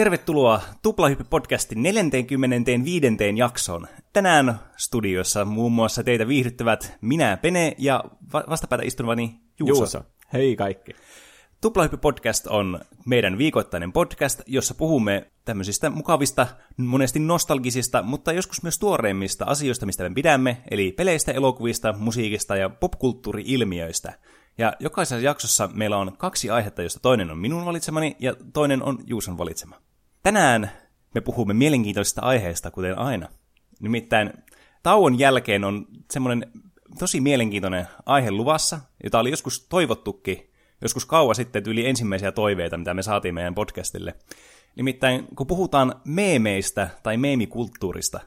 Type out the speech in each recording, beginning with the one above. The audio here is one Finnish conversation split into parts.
Tervetuloa Tuplahyppy-podcastin 45. jaksoon. Tänään studiossa muun muassa teitä viihdyttävät minä, Pene, ja vastapäätä istuvani Juuso. Juuso. Hei kaikki. Tuplahyppy-podcast on meidän viikoittainen podcast, jossa puhumme tämmöisistä mukavista, monesti nostalgisista, mutta joskus myös tuoreimmista asioista, mistä me pidämme, eli peleistä, elokuvista, musiikista ja popkulttuuri-ilmiöistä. Ja jokaisessa jaksossa meillä on kaksi aihetta, josta toinen on minun valitsemani ja toinen on Juuson valitsema. Tänään me puhumme mielenkiintoisista aiheista, kuten aina. Nimittäin tauon jälkeen on semmoinen tosi mielenkiintoinen aihe luvassa, jota oli joskus toivottukin, joskus kauan sitten yli ensimmäisiä toiveita, mitä me saatiin meidän podcastille. Nimittäin kun puhutaan meemeistä tai meemikulttuurista,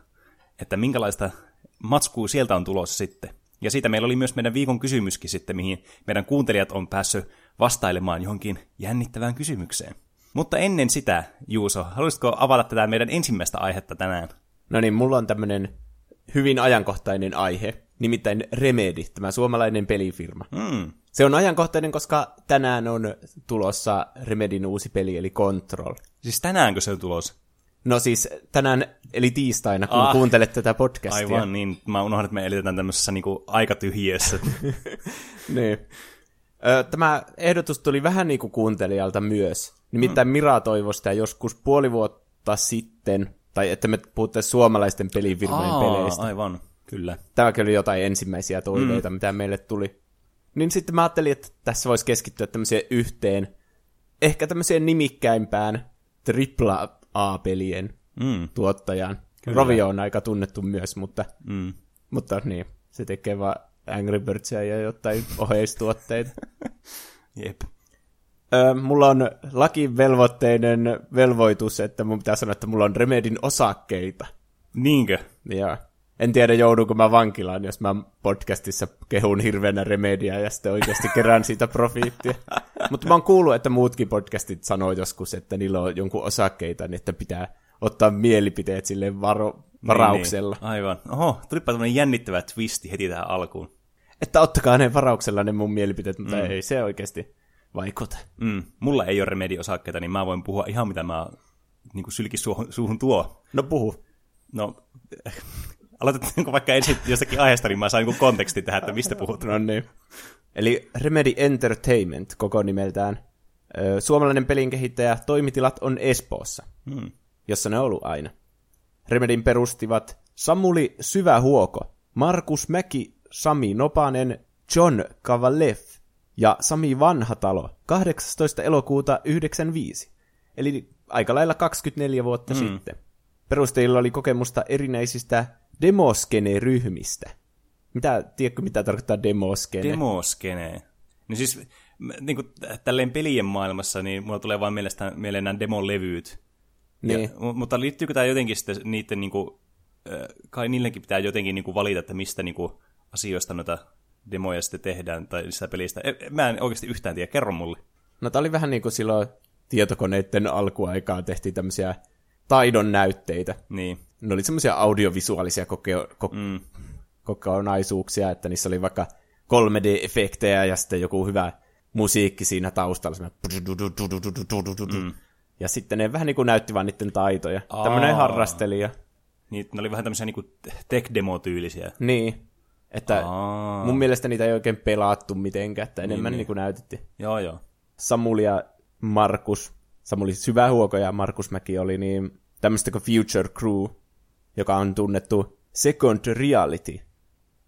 että minkälaista matskua sieltä on tulossa sitten. Ja siitä meillä oli myös meidän viikon kysymyskin sitten, mihin meidän kuuntelijat on päässyt vastailemaan johonkin jännittävään kysymykseen. Mutta ennen sitä, Juuso, haluaisitko avata tätä meidän ensimmäistä aihetta tänään? No niin, mulla on tämmöinen hyvin ajankohtainen aihe, nimittäin Remedy, tämä suomalainen pelifirma. Mm. Se on ajankohtainen, koska tänään on tulossa Remedin uusi peli, eli Control. Siis tänäänkö se on tulossa? No siis tänään, eli tiistaina, kun ah, kuuntelet tätä podcastia. Aivan, niin. Mä unohdan, että me elitetään tämmöisessä niinku aikatyhjiössä. niin. Tämä ehdotus tuli vähän niin kuin kuuntelijalta myös. Nimittäin mm. Mira toivoi sitä joskus puoli vuotta sitten, tai että me puhuttaisiin suomalaisten pelifirmojen Aa, peleistä. aivan, kyllä. Tämä oli jotain ensimmäisiä toiveita, mm. mitä meille tuli. Niin sitten mä ajattelin, että tässä voisi keskittyä tämmöiseen yhteen, ehkä tämmöiseen nimikkäimpään AAA-pelien mm. tuottajan. Kyllä. Rovio on aika tunnettu myös, mutta, mm. mutta niin, se tekee vaan Angry Birdsia ja jotain oheistuotteita. Jep. Mulla on lakivelvoitteinen velvoitus, että mun pitää sanoa, että mulla on Remedin osakkeita. Niinkö? Joo. En tiedä, joudunko mä vankilaan, jos mä podcastissa kehun hirveänä Remedia ja sitten oikeasti kerään siitä profiittia. Mutta mä oon kuullut, että muutkin podcastit sanoo joskus, että niillä on jonkun osakkeita, niin että pitää ottaa mielipiteet sille varo, varauksella. Niin, niin. Aivan. Oho, tulipa tämmöinen jännittävä twisti heti tähän alkuun. Että ottakaa ne varauksella ne mun mielipiteet, mutta mm. ei se oikeasti vaikuta. Mm. Mulla ei ole remediosakkeita, niin mä voin puhua ihan mitä mä niin kuin sylkis suuhun, suuhun tuo. No puhu. No, aloitetaanko vaikka ensin jostakin aiheesta, niin mä saan niin konteksti tähän, että mistä puhut. No niin. Eli Remedy Entertainment koko nimeltään. Suomalainen pelin kehittäjä toimitilat on Espoossa, hmm. jossa ne on ollut aina. Remedin perustivat Samuli Syvähuoko, Markus Mäki, Sami Nopanen, John Kavalev ja Sami Vanhatalo 18. elokuuta 95. Eli aika lailla 24 vuotta mm. sitten. Perustajilla oli kokemusta erinäisistä demoskene-ryhmistä. Mitä, tiedätkö mitä tarkoittaa demoskene? Demoskene. No siis niin kuin, tälleen pelien maailmassa, niin mulla tulee vain mielestä, mieleen nämä demolevyt. Niin. Ja, mutta liittyykö tämä jotenkin sitten niiden, niin kuin, kai niillekin pitää jotenkin niin kuin valita, että mistä niin kuin, asioista noita demoja sitten tehdään tai niistä pelistä. E, mä en oikeasti yhtään tiedä, kerro mulle. No tää oli vähän niin kuin silloin tietokoneiden alkuaikaa tehtiin tämmöisiä taidon näytteitä. Niin. Ne oli semmoisia audiovisuaalisia koke- ko- mm. kokonaisuuksia, että niissä oli vaikka 3D-efektejä ja sitten joku hyvä musiikki siinä taustalla. Mm. Ja sitten ne vähän niin kuin näytti vaan niiden taitoja. Aa. Tämmöinen harrastelija. Niin, ne oli vähän tämmöisiä niin tech-demo-tyylisiä. Niin. Että Aa. mun mielestä niitä ei oikein pelattu mitenkään, että enemmän niin, niin. niin näytettiin. Joo, joo. Samuli ja Markus, Samuli Syvähuoko ja Markus Mäki oli niin tämmöistä kuin Future Crew, joka on tunnettu Second Reality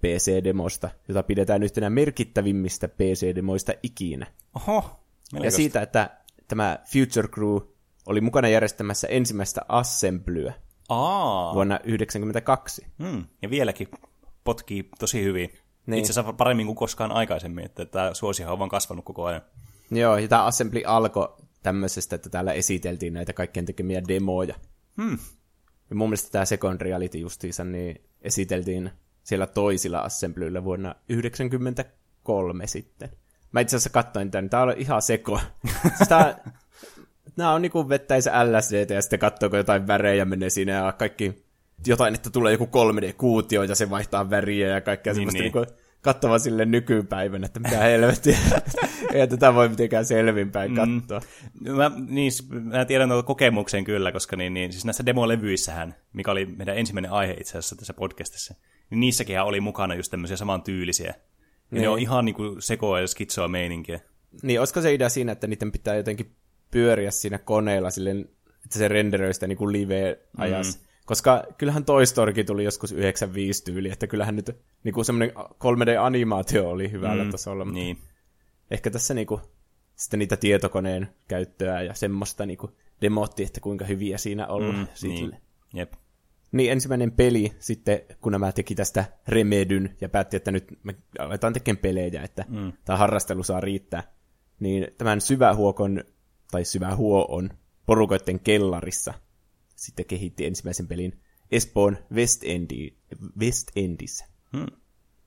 PC-demosta, jota pidetään yhtenä merkittävimmistä PC-demoista ikinä. Oho, Ja siitä, että tämä Future Crew oli mukana järjestämässä ensimmäistä Assemblyä Aa. vuonna 1992. Hmm, ja vieläkin potkii tosi hyvin. Niin. Itse asiassa paremmin kuin koskaan aikaisemmin, että tämä suosio on vaan kasvanut koko ajan. Joo, ja tämä Assembly alkoi tämmöisestä, että täällä esiteltiin näitä kaikkien tekemiä demoja. Hmm. Ja mun mielestä tämä Second Reality justiinsa niin esiteltiin siellä toisilla Assemblyillä vuonna 1993 sitten. Mä itse asiassa katsoin tämän, tää on ihan seko. Sitä, nämä on niinku vettäisä LSD ja sitten katsoo, kun jotain värejä menee siinä ja kaikki jotain, että tulee joku 3D-kuutio ja se vaihtaa väriä ja kaikkea niin, semmoista niin. Niin katsomaan sille nykypäivänä, että mitä helvettiä. Ei tätä voi mitenkään selvinpäin mm. katsoa. Mm. Mä, niin, mä tiedän tuota kokemuksen kyllä, koska niin, niin, siis näissä demolevyissähän, mikä oli meidän ensimmäinen aihe itse asiassa tässä podcastissa, niin niissäkin oli mukana just tämmöisiä samantyylisiä. Ja niin. ne on ihan niin kuin sekoa ja skitsoa meininkiä. Niin, olisiko se idea siinä, että niiden pitää jotenkin pyöriä siinä koneella silleen, että se renderöi sitä niin kuin live-ajassa? Mm. Koska kyllähän Toy Storykin tuli joskus 95 tyyli, että kyllähän nyt niin kuin semmoinen 3D-animaatio oli hyvällä mm, tasolla. Mutta niin. Ehkä tässä niin kuin, sitten niitä tietokoneen käyttöä ja semmoista niin kuin demotti, että kuinka hyviä siinä ollaan. Mm, niin. Jep. Niin ensimmäinen peli sitten, kun nämä teki tästä Remedyn ja päätti, että nyt me aletaan tekemään pelejä, että mm. tämä harrastelu saa riittää, niin tämän syvähuokon, tai syvähuon porukoiden kellarissa sitten kehitti ensimmäisen pelin Espoon West, Endi, West Endissä. Hmm.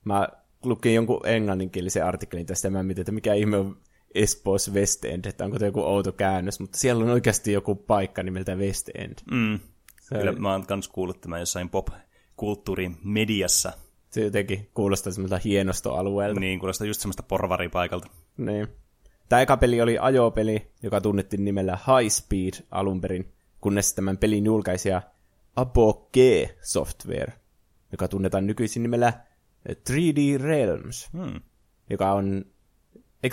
Mä lukin jonkun englanninkielisen artikkelin tästä, ja mä mietin, että mikä ihme on Espoo's West End, että onko se joku outo käännös, mutta siellä on oikeasti joku paikka nimeltä West End. Mm. Se Kyllä mä oon kans kuullut tämän jossain pop-kulttuurin mediassa. Se jotenkin kuulostaa semmoista hienostoalueelta. Niin, kuulostaa just semmoista porvaripaikalta. Niin. Tämä eka peli oli ajopeli, joka tunnettiin nimellä High Speed alun perin, kunnes tämän pelin julkaisija Apogee Software, joka tunnetaan nykyisin nimellä 3D Realms, hmm. joka on,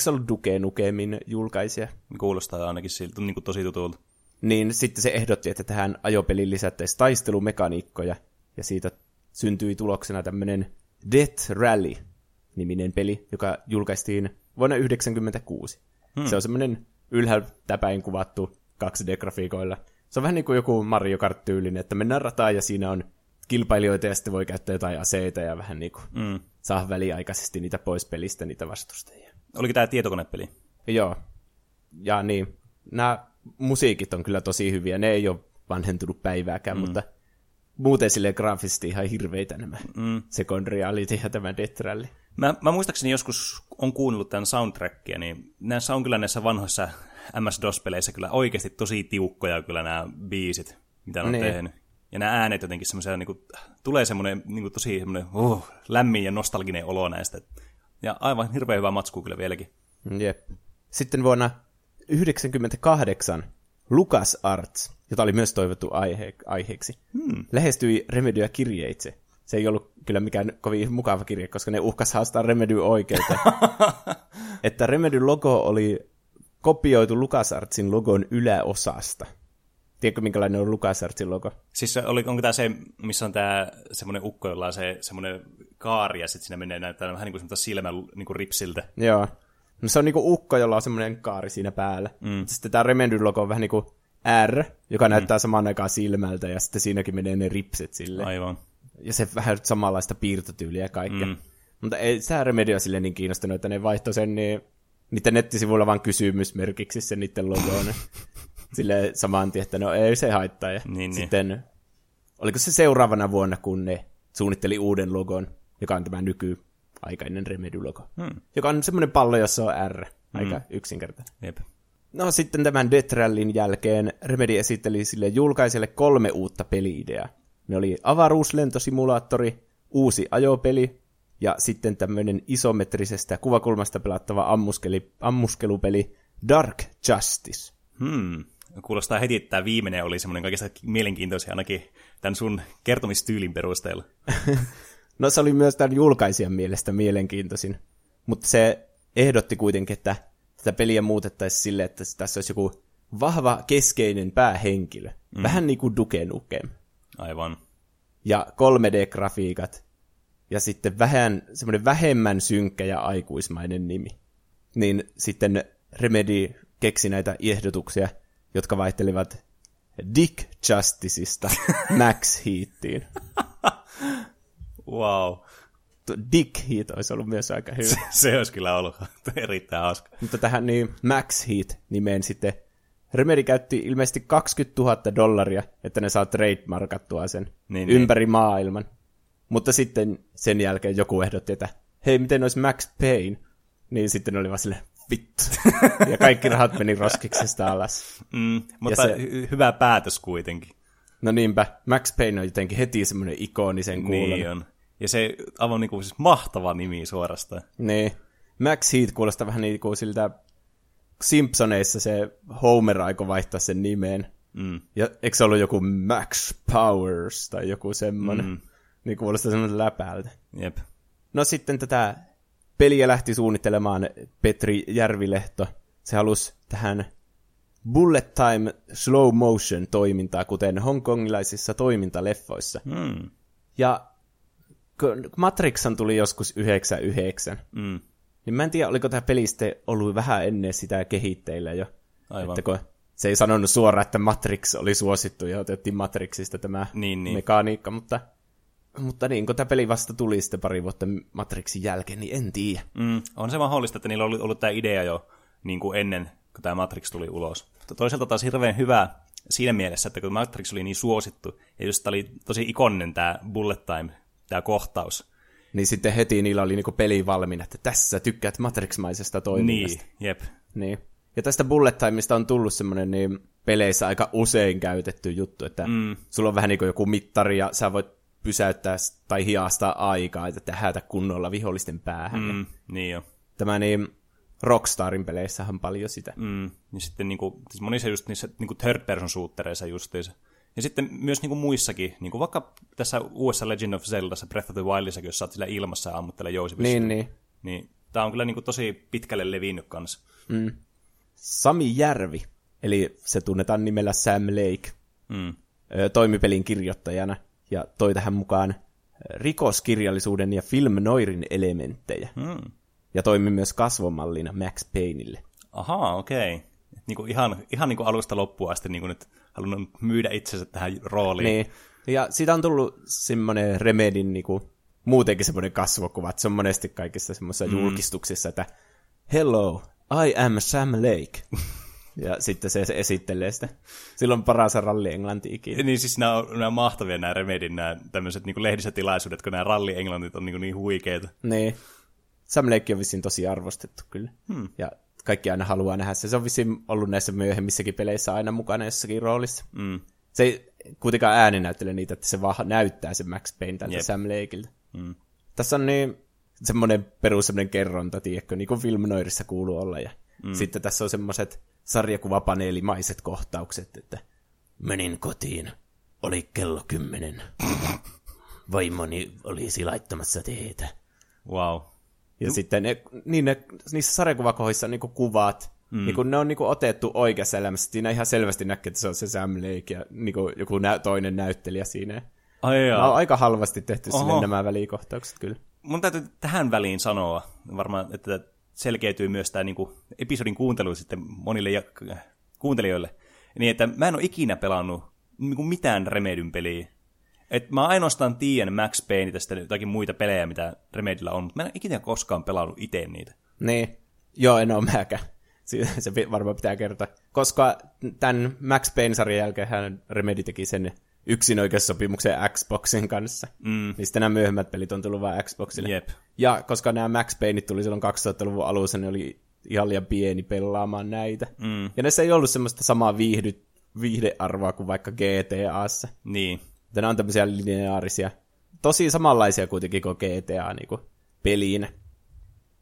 ollut Duke Nukemin julkaisija? Kuulostaa ainakin siltä, niin kuin tosi tutulta. Niin sitten se ehdotti, että tähän ajopeliin lisättäisiin taistelumekaniikkoja, ja siitä syntyi tuloksena tämmöinen Death Rally-niminen peli, joka julkaistiin vuonna 1996. Hmm. Se on semmoinen ylhäältä päin kuvattu 2D-grafiikoilla. Se on vähän niin kuin joku Mario Kart-tyylinen, että mennään rataan ja siinä on kilpailijoita ja sitten voi käyttää jotain aseita ja vähän niin kuin mm. saa väliaikaisesti niitä pois pelistä, niitä vastustajia. Oliko tämä tietokonepeli? Joo. Ja niin, nämä musiikit on kyllä tosi hyviä. Ne ei ole vanhentunut päivääkään, mm. mutta muuten sille graafisesti ihan hirveitä nämä mm. Second Reality ja tämä Death Rally. Mä, mä muistaakseni joskus on kuunnellut tämän soundtrackia, niin näissä on kyllä näissä vanhoissa MS-DOS-peleissä kyllä oikeasti tosi tiukkoja kyllä nämä biisit, mitä ne on niin. tehnyt. Ja nämä äänet jotenkin semmoisia, niin kuin, tulee semmoinen niin kuin, tosi semmoinen uh, lämmin ja nostalginen olo näistä. Ja aivan hirveän hyvä matsku kyllä vieläkin. Jep. Sitten vuonna 1998 Lucas Arts, jota oli myös toivottu aihe- aiheeksi, hmm. lähestyi Remedyä kirjeitse. Se ei ollut kyllä mikään kovin mukava kirje, koska ne uhkas haastaa Remedy oikeuteen. että Remedy logo oli kopioitu LucasArtsin logon yläosasta. Tiedätkö, minkälainen on LucasArtsin logo? Siis oli, onko tämä se, missä on tämä semmoinen ukko, jolla on se semmoinen kaari, ja sitten siinä menee näyttää vähän niin kuin semmoista silmä niin kuin ripsiltä. Joo. No se on niin kuin ukko, jolla on semmoinen kaari siinä päällä. Mm. Sitten tämä Remedy logo on vähän niin kuin R, joka mm. näyttää samaan aikaan silmältä, ja sitten siinäkin menee ne ripset sille. Aivan. Ja se vähän samanlaista piirtotyyliä ja kaikkea. Mm. Mutta ei tämä Remedy ole silleen niin kiinnostunut, että ne vaihtoi sen niin niiden nettisivuilla vaan kysymysmerkiksi se niiden logoon. Sille saman tien, että no ei se haittaa. Ja niin, niin. sitten, niin. oliko se seuraavana vuonna, kun ne suunnitteli uuden logon, joka on tämä nykyaikainen Remedy-logo. Hmm. Joka on semmoinen pallo, jossa on R. Aika hmm. yksinkertainen. Jep. No sitten tämän Death Rallyn jälkeen Remedy esitteli sille julkaiselle kolme uutta peliideaa. Ne oli avaruuslentosimulaattori, uusi ajopeli ja sitten tämmöinen isometrisestä kuvakulmasta pelattava ammuskeli, ammuskelupeli Dark Justice. Hmm. Kuulostaa heti, että tämä viimeinen oli semmoinen kaikista mielenkiintoisia ainakin tämän sun kertomistyylin perusteella. no se oli myös tämän julkaisijan mielestä mielenkiintoisin, mutta se ehdotti kuitenkin, että tätä peliä muutettaisiin sille, että tässä olisi joku vahva keskeinen päähenkilö. Mm. Vähän niin kuin Duke Nukem. Aivan. Ja 3D-grafiikat ja sitten vähän, semmoinen vähemmän synkkä ja aikuismainen nimi. Niin sitten Remedy keksi näitä ehdotuksia, jotka vaihtelivat Dick Justiceista Max Heatiin. wow. Dick Heat olisi ollut myös aika hyvä. Se, se olisi kyllä ollut erittäin hauska. Mutta tähän niin Max Heat nimeen sitten Remedy käytti ilmeisesti 20 000 dollaria, että ne saa trademarkattua sen niin, ympäri niin. maailman. Mutta sitten sen jälkeen joku ehdotti, että hei, miten olisi Max Payne? Niin sitten oli vaan silleen, vittu. ja kaikki rahat meni roskiksesta alas. Mm, mutta se, hy- hyvä päätös kuitenkin. No niinpä, Max Payne on jotenkin heti semmoinen ikonisen kuulon. Niin on. Ja se aivan niin kuin, siis mahtava nimi suorastaan. Niin. Max Heath kuulostaa vähän niin kuin siltä Simpsoneissa se Homer aiko vaihtaa sen nimeen. Mm. Ja eikö se ollut joku Max Powers tai joku semmoinen? Mm. Niin kuulostaa semmoinen läpältä. Jep. No sitten tätä peliä lähti suunnittelemaan Petri Järvilehto. Se halusi tähän bullet time slow motion toimintaa, kuten hongkongilaisissa toimintaleffoissa. Mm. Ja kun Matrixan tuli joskus 99, Mm. niin mä en tiedä, oliko tämä peli sitten ollut vähän ennen sitä kehitteillä jo. Aivan. Että kun se ei sanonut suoraan, että Matrix oli suosittu ja otettiin Matrixista tämä Niin, niin. mekaniikka, mutta, mutta niin, kun tämä peli vasta tuli sitten pari vuotta Matrixin jälkeen, niin en tiedä. Mm. On se mahdollista, että niillä oli ollut tämä idea jo niin kuin ennen, kun tämä Matrix tuli ulos. Mutta toisaalta taas hirveän hyvä siinä mielessä, että kun Matrix oli niin suosittu, ja just tämä oli tosi ikoninen tämä bullet time, tämä kohtaus. Niin sitten heti niillä oli niinku peli valmiina, että tässä tykkäät Matrix-maisesta toiminnasta. Niin, jep. Niin. Ja tästä bullet timeista on tullut semmoinen niin peleissä aika usein käytetty juttu, että mm. sulla on vähän niin kuin joku mittari ja sä voit pysäyttää tai hiastaa aikaa, että tähätä kunnolla vihollisten päähän. Mm. Mm, niin jo. Tämä niin Rockstarin peleissähän on paljon sitä. Mm. Ja sitten niin kuin, siis monissa just niissä niin kuin third person shootereissa justiinsa. Ja sitten myös niin kuin muissakin, niin kuin vaikka tässä uudessa Legend of Zeldassa Breath of the Wildissakin, jos sä oot sillä ilmassa ja ammuttelee jousipyssyllä. Niin, niin. niin tää on kyllä niin kuin tosi pitkälle levinnyt kanssa. Sami Järvi, eli se tunnetaan nimellä Sam Lake, Mm. toimipelin kirjoittajana ja toi tähän mukaan ö, rikoskirjallisuuden ja film noirin elementtejä. Mm. Ja toimi myös kasvomallina Max Payneille. Ahaa, okei. Niin kuin ihan, ihan niin kuin alusta loppuun asti niin kuin nyt halunnut myydä itsensä tähän rooliin. Niin. Ja siitä on tullut semmoinen Remedin niinku, muutenkin semmoinen kasvokuva, että se on monesti kaikissa semmoisissa mm. julkistuksissa, että Hello, I am Sam Lake. ja sitten se, se esittelee sitä. Silloin paras ralli englanti ikinä. Niin siis nämä on, nämä on mahtavia nämä Remedin nämä tämmöiset niin lehdistötilaisuudet, kun nämä ralli-englantit on niin, niin huikeita. Niin. Sam Lake on vissiin tosi arvostettu kyllä. Hmm. Ja kaikki aina haluaa nähdä se. Se on vissiin ollut näissä myöhemmissäkin peleissä aina mukana jossakin roolissa. Mm. Se ei kuitenkaan ääni näyttele niitä, että se vaan näyttää se Max Payne tältä Jep. Sam Lakeilta. Mm. Tässä on niin semmoinen perus semmoinen kerronta, tiedätkö, niin kuin filmnoirissa kuuluu olla. Ja mm. sitten tässä on semmoiset sarjakuvapaneelimaiset kohtaukset, että menin kotiin, oli kello kymmenen. Vaimoni olisi laittamassa teetä. Wow. Ja no. sitten ne, niin ne, niissä sarjakuvakohdissa on niinku kuvat, mm. niinku ne on niinku otettu oikeassa elämässä. Siinä ihan selvästi näkee, että se on se Sam Lake ja niinku joku nä- toinen näyttelijä siinä. Ai on aika halvasti tehty Oho. sille nämä välikohtaukset kyllä. Mun täytyy tähän väliin sanoa, varmaan, että selkeytyy myös tämä niin episodin kuuntelu sitten monille ja, kuuntelijoille, niin että mä en ole ikinä pelannut niin kuin mitään Remedyn peliä. Et mä ainoastaan tiedän Max Payne tästä jotakin muita pelejä, mitä Remedillä on, mutta mä en ikinä koskaan pelannut itse niitä. Niin, joo, en ole mäkään. Se varmaan pitää kertoa. Koska tämän Max Payne-sarjan jälkeen hän Remedy teki sen yksinoikeussopimuksen Xboxin kanssa. Mm. Niin sitten nämä myöhemmät pelit on tullut vain Xboxille. Jep. Ja koska nämä Max Payneit tuli silloin 2000-luvun alussa, niin oli ihan liian pieni pelaamaan näitä. Mm. Ja näissä ei ollut semmoista samaa viihdy, viihdearvoa kuin vaikka GTAssa. Niin. Että nämä on tämmöisiä lineaarisia, tosi samanlaisia kuitenkin kuin GTA niin kuin peliin.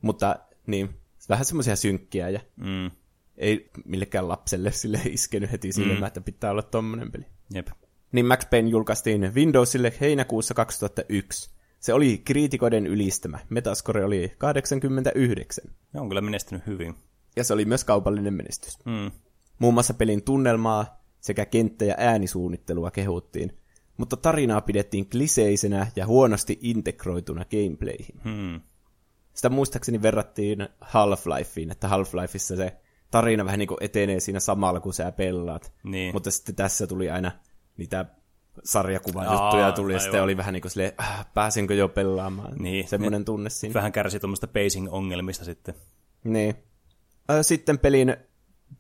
Mutta niin, vähän semmoisia synkkiä ja Mm. ei millekään lapselle sille iskenyt heti silmään, Mm. että pitää olla tommonen peli. Jep. Niin Max Payne julkaistiin Windowsille heinäkuussa 2001. Se oli kriitikoiden ylistämä. Metascore oli 89. Ne on kyllä menestynyt hyvin. Ja se oli myös kaupallinen menestys. Mm. Muun muassa pelin tunnelmaa sekä kenttä- ja äänisuunnittelua kehuttiin, mutta tarinaa pidettiin kliseisenä ja huonosti integroituna gameplayhin. Hmm. Sitä muistaakseni verrattiin Half-Lifeen, että Half-Lifeissa se tarina vähän niin kuin etenee siinä samalla, kun sä pelaat. Niin. Mutta sitten tässä tuli aina niitä sarjakuvajuttuja tuli, ja sitten oli vähän niin kuin silleen, ah, pääsinkö jo pelaamaan. Niin. Semmoinen tunne siinä. Vähän kärsi tuommoista pacing-ongelmista sitten. Niin. Sitten pelin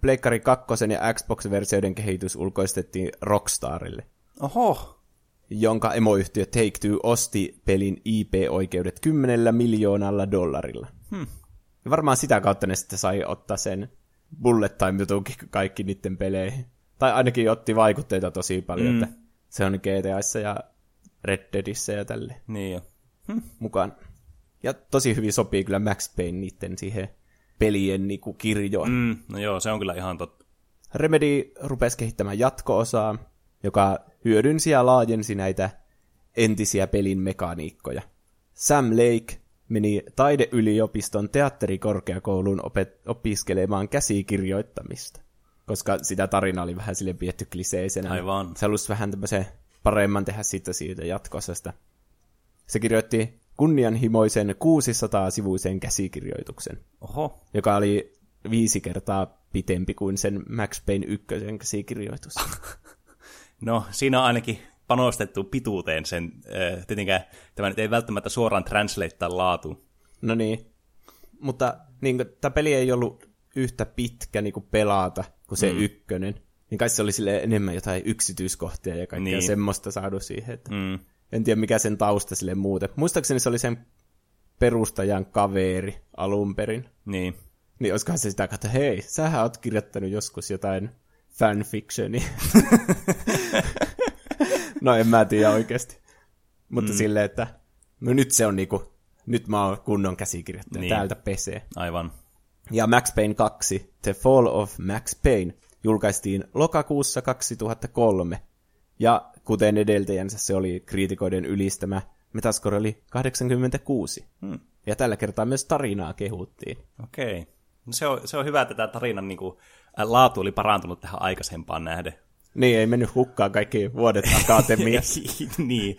Pleikkari 2 ja Xbox-versioiden kehitys ulkoistettiin Rockstarille, Oho. jonka emoyhtiö Take-Two osti pelin IP-oikeudet 10 miljoonalla dollarilla. Hmm. Ja varmaan sitä kautta ne sitten sai ottaa sen bullet time jutunkin kaikki niiden peleihin. Tai ainakin otti vaikutteita tosi paljon, Mm. että se on GTAissa ja Red Deadissä ja tälle. Niin jo. hmm. mukaan. Ja tosi hyvin sopii kyllä Max Payne niiden siihen pelien niinku kirjoon. Mm, no joo, se on kyllä ihan totta. Remedy rupesi kehittämään jatko-osaa, joka hyödynsi ja laajensi näitä entisiä pelin mekaniikkoja. Sam Lake meni taideyliopiston teatterikorkeakouluun opet- opiskelemaan käsikirjoittamista, koska sitä tarina oli vähän sille vietty kliseisenä. Aivan. Se halusi vähän tämmöisen paremman tehdä siitä siitä jatkosesta. Se kirjoitti kunnianhimoisen 600-sivuisen käsikirjoituksen, Oho, joka oli viisi kertaa pitempi kuin sen Max Payne ykkösen käsikirjoitus. no siinä on ainakin panostettu pituuteen sen, äh, tietenkään tämä nyt ei välttämättä suoraan translatea laatu. No niin, mutta niin tämä peli ei ollut yhtä pitkä niin kuin pelata kuin se mm. ykkönen. Niin kai se oli sille enemmän jotain yksityiskohtia ja kaikkea niin. semmoista saadu siihen. Että mm. En tiedä mikä sen tausta sille muuten. Muistaakseni se oli sen perustajan kaveri alun perin. Niin. Niin olisikohan se sitä, että hei, sähän oot kirjoittanut joskus jotain fanfictionia. no en mä tiedä oikeasti. Mutta mm. silleen, että no nyt se on niinku, nyt mä oon kunnon käsikirjoittaja, niin. täältä pesee. Aivan. Ja Max Payne 2, The Fall of Max Payne, julkaistiin lokakuussa 2003. Ja kuten edeltäjänsä se oli kriitikoiden ylistämä, Metascore oli 86. Hmm. Ja tällä kertaa myös tarinaa kehuttiin. Okei. Okay. No se, on, se on hyvä, että tämä tarinan niin kuin, laatu oli parantunut tähän aikaisempaan nähden. Niin, ei mennyt hukkaan kaikki vuodet akatemiassa. niin.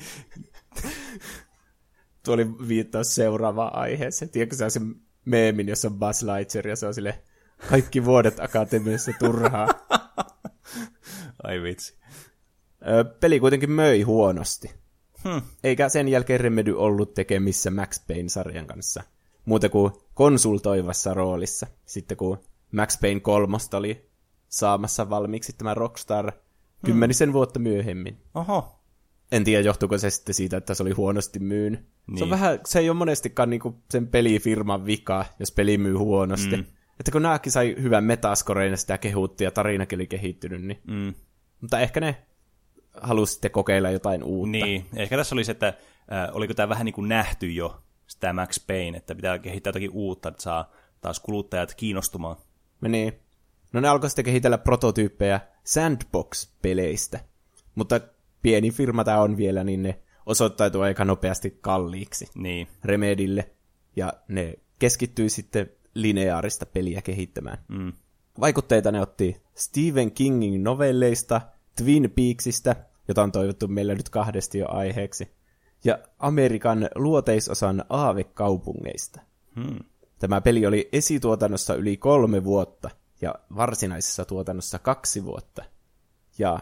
Tuo oli viittaus seuraavaan aiheeseen. Tiedätkö sä sen meemin, jossa on Buzz Lightyear ja se on sille kaikki vuodet akatemiassa turhaa. Ai vitsi. Peli kuitenkin möi huonosti. Hmm. Eikä sen jälkeen Remedy ollut tekemissä Max Payne-sarjan kanssa. Muuten kuin konsultoivassa roolissa. Sitten kun Max Payne kolmosta oli saamassa valmiiksi tämä Rockstar kymmenisen hmm. vuotta myöhemmin. Oho. En tiedä, johtuuko se sitten siitä, että se oli huonosti myynyt. Niin. Se, on niin. vähän, se ei ole monestikaan niinku sen pelifirman vika, jos peli myy huonosti. Mm. Että kun nämäkin sai hyvän metaskoreen ja sitä kehuttiin ja tarinakin oli kehittynyt, niin... Mm. Mutta ehkä ne halusitte kokeilla jotain uutta. Niin, ehkä tässä olisi, että äh, oliko tämä vähän niin kuin nähty jo, sitä Max Payne, että pitää kehittää jotakin uutta, että saa taas kuluttajat kiinnostumaan. Niin. No ne alkoi sitten kehitellä prototyyppejä sandbox-peleistä, mutta pieni firma tämä on vielä, niin ne osoittautuu aika nopeasti kalliiksi niin. Remedille, ja ne keskittyi sitten lineaarista peliä kehittämään. Mm. Vaikutteita ne otti Stephen Kingin novelleista, Twin Peaksista, jota on toivottu meillä nyt kahdesti jo aiheeksi, ja Amerikan luoteisosan aavekaupungeista. Hmm. Tämä peli oli esituotannossa yli kolme vuotta ja varsinaisessa tuotannossa kaksi vuotta. Ja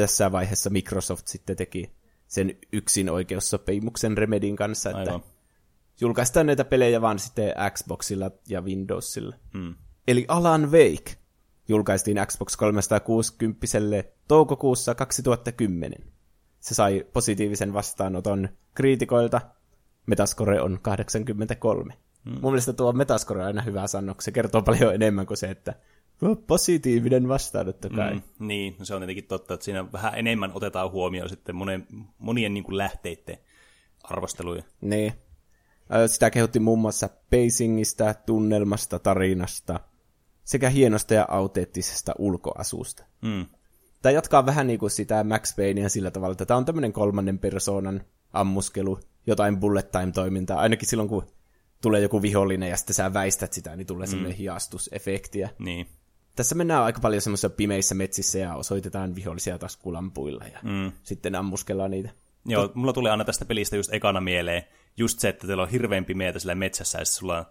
tässä vaiheessa Microsoft sitten teki sen yksin oikeussopimuksen Remedin kanssa, että Aivan. julkaistaan näitä pelejä vaan sitten Xboxilla ja Windowsilla. Hmm. Eli Alan Wake julkaistiin Xbox 360 toukokuussa 2010. Se sai positiivisen vastaanoton kriitikoilta. Metascore on 83. Hmm. Mun mielestä tuo Metascore on aina hyvä sanoa, se kertoo paljon enemmän kuin se, että positiivinen vastaanotto kai. Mm, niin, no se on tietenkin totta, että siinä vähän enemmän otetaan huomioon sitten monen, monien niin kuin lähteiden arvosteluja. Niin. Sitä kehotti muun muassa pacingista, tunnelmasta, tarinasta sekä hienosta ja auteettisesta ulkoasusta. Mm. Tämä jatkaa vähän niin kuin sitä Max Paynea sillä tavalla, että tämä on tämmöinen kolmannen persoonan ammuskelu, jotain bullet time-toimintaa, ainakin silloin kun tulee joku vihollinen ja sitten sä väistät sitä, niin tulee mm. semmoinen hiastusefektiä. Niin tässä mennään aika paljon semmoisissa pimeissä metsissä ja osoitetaan vihollisia taskulampuilla ja mm. sitten ammuskellaan niitä. Joo, mulla tulee aina tästä pelistä just ekana mieleen just se, että teillä on hirveän pimeätä sillä metsässä ja sulla on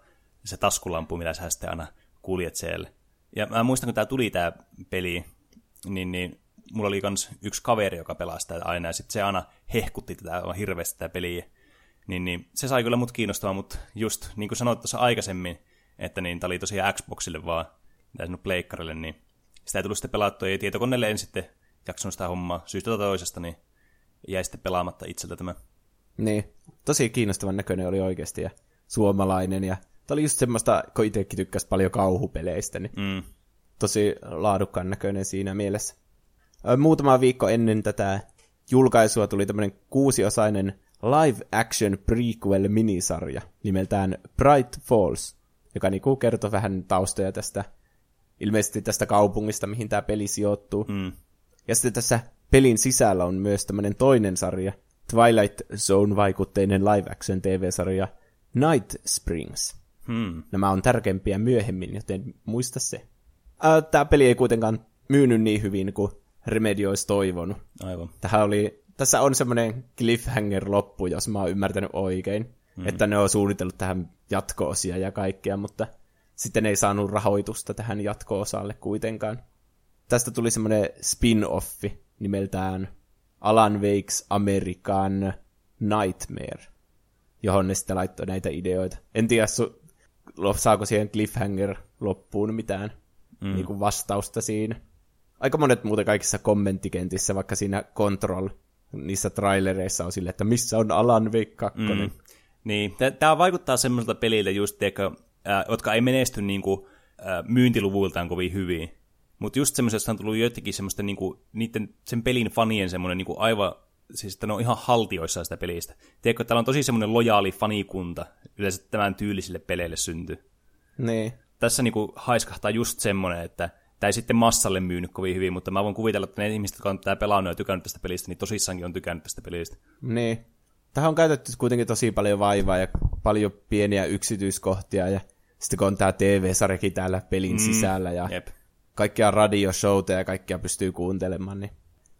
se taskulampu, mitä sä sitten aina kuljet siellä. Ja mä muistan, kun tää tuli tää peli, niin, niin mulla oli kans yksi kaveri, joka pelasi tätä aina, ja sitten se aina hehkutti tätä hirveästi tätä peliä. Niin, niin se sai kyllä mut kiinnostamaan, mutta just niin kuin sanoit tuossa aikaisemmin, että niin, tää oli tosiaan Xboxille vaan mitä sinun pleikkarille, niin sitä ei tullut sitten pelattua, ja tietokoneelle en sitten jaksanut sitä hommaa syystä tai toisesta, niin jäi sitten pelaamatta itseltä tämä. Niin, tosi kiinnostavan näköinen oli oikeasti, ja suomalainen, ja tämä oli just semmoista, kun itsekin tykkäsi paljon kauhupeleistä, niin mm. tosi laadukkaan näköinen siinä mielessä. Muutama viikko ennen tätä julkaisua tuli tämmöinen kuusiosainen live-action prequel-minisarja nimeltään Bright Falls, joka niinku kertoo vähän taustoja tästä, ilmeisesti tästä kaupungista, mihin tämä peli sijoittuu. Mm. Ja sitten tässä pelin sisällä on myös tämmöinen toinen sarja, Twilight Zone-vaikutteinen live-action TV-sarja Night Springs. Hmm. Nämä on tärkeimpiä myöhemmin, joten muista se. Tämä peli ei kuitenkaan myynyt niin hyvin kuin Remedy olisi toivonut. Aivan. Tähän oli, tässä on semmoinen cliffhanger-loppu, jos mä oon ymmärtänyt oikein. Hmm. Että ne on suunnitellut tähän jatko-osia ja kaikkea, mutta sitten ei saanut rahoitusta tähän jatko-osalle kuitenkaan. Tästä tuli semmoinen spin-offi nimeltään Alan Wake's American Nightmare, johon ne sitten laittoi näitä ideoita. En tiedä, su- saako siihen cliffhanger loppuun mitään mm. niin kuin vastausta siinä. Aika monet muuten kaikissa kommenttikentissä, vaikka siinä Control, niissä trailereissa on sille, että missä on Alan Wake 2. Mm. Niin, tämä vaikuttaa semmoiselta peliltä just, teikö, äh, jotka ei menesty niinku, äh, myyntiluvuiltaan kovin hyvin. Mutta just semmoisesta on tullut jotenkin semmoista niinku, niiden, sen pelin fanien semmoinen niinku aivan, siis että ne on ihan haltioissa sitä pelistä. Tiedätkö, täällä on tosi semmoinen lojaali fanikunta, yleensä tämän tyylisille peleille syntyy. Niin. Tässä niinku haiskahtaa just semmoinen, että tämä ei sitten massalle myynyt kovin hyvin, mutta mä voin kuvitella, että ne ihmiset, jotka on tämä pelannut ja tykännyt tästä pelistä, niin tosissaankin on tykännyt tästä pelistä. Niin. Tähän on käytetty kuitenkin tosi paljon vaivaa ja paljon pieniä yksityiskohtia ja sitten kun on tämä TV-sarjakin täällä pelin mm, sisällä ja jep. kaikkia radioshowta ja kaikkia pystyy kuuntelemaan, niin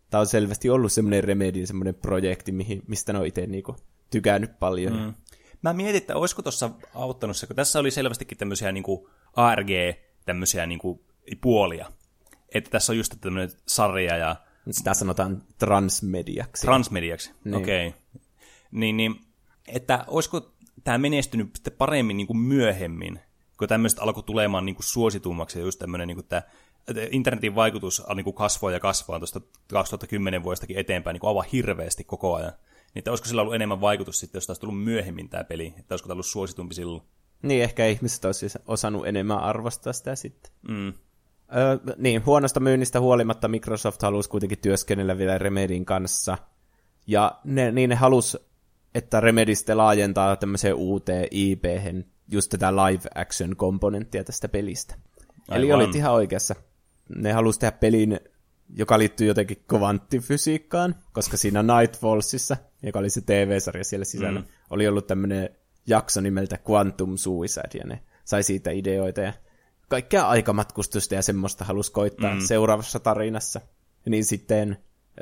tämä on selvästi ollut semmoinen Remedin semmoinen projekti, mihin, mistä ne on itse niinku tykännyt paljon. Mm. Mä mietin, että olisiko tuossa auttanut se, kun tässä oli selvästikin tämmöisiä niinku ARG, tämmöisiä niinku puolia. Että tässä on just tämmöinen sarja ja... Sitä sanotaan transmediaksi. Transmediaksi, niin. okei. Okay. Niin, niin, että olisiko tämä menestynyt sitten paremmin niin kuin myöhemmin, kun tämmöistä alkoi tulemaan niin kuin suositummaksi, just tämmöinen niin kuin tämä internetin vaikutus niin kuin kasvoi ja kasvaa tuosta 2010 vuodestakin eteenpäin niin kuin aivan hirveästi koko ajan. Niin että olisiko sillä ollut enemmän vaikutus sitten, jos taas tullut myöhemmin tämä peli, että olisiko tämä ollut suositumpi silloin. Niin, ehkä ihmiset olisi osannut enemmän arvostaa sitä sitten. Mm. Öö, niin, huonosta myynnistä huolimatta Microsoft halusi kuitenkin työskennellä vielä Remedin kanssa. Ja ne, niin ne halusi, että Remedy sitten laajentaa tämmöiseen uuteen ip just tätä live-action-komponenttia tästä pelistä. Aivan. Eli olit ihan oikeassa. Ne halusi tehdä pelin, joka liittyy jotenkin kvanttifysiikkaan, koska siinä Nightfallsissa, joka oli se TV-sarja siellä sisällä, mm. oli ollut tämmöinen jakso nimeltä Quantum Suicide, ja ne sai siitä ideoita, ja kaikkea aikamatkustusta ja semmoista halusi koittaa mm. seuraavassa tarinassa. Niin sitten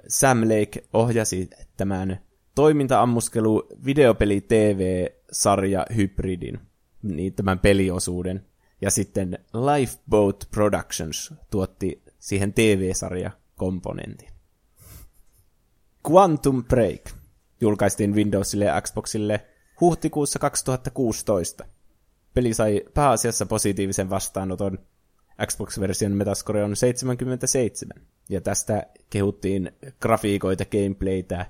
Sam Lake ohjasi tämän toimintaammuskelu videopeli TV-sarja hybridin, niin tämän peliosuuden. Ja sitten Lifeboat Productions tuotti siihen TV-sarja komponentin. Quantum Break julkaistiin Windowsille ja Xboxille huhtikuussa 2016. Peli sai pääasiassa positiivisen vastaanoton. Xbox-version metascore on 77. Ja tästä kehuttiin grafiikoita, gameplaytä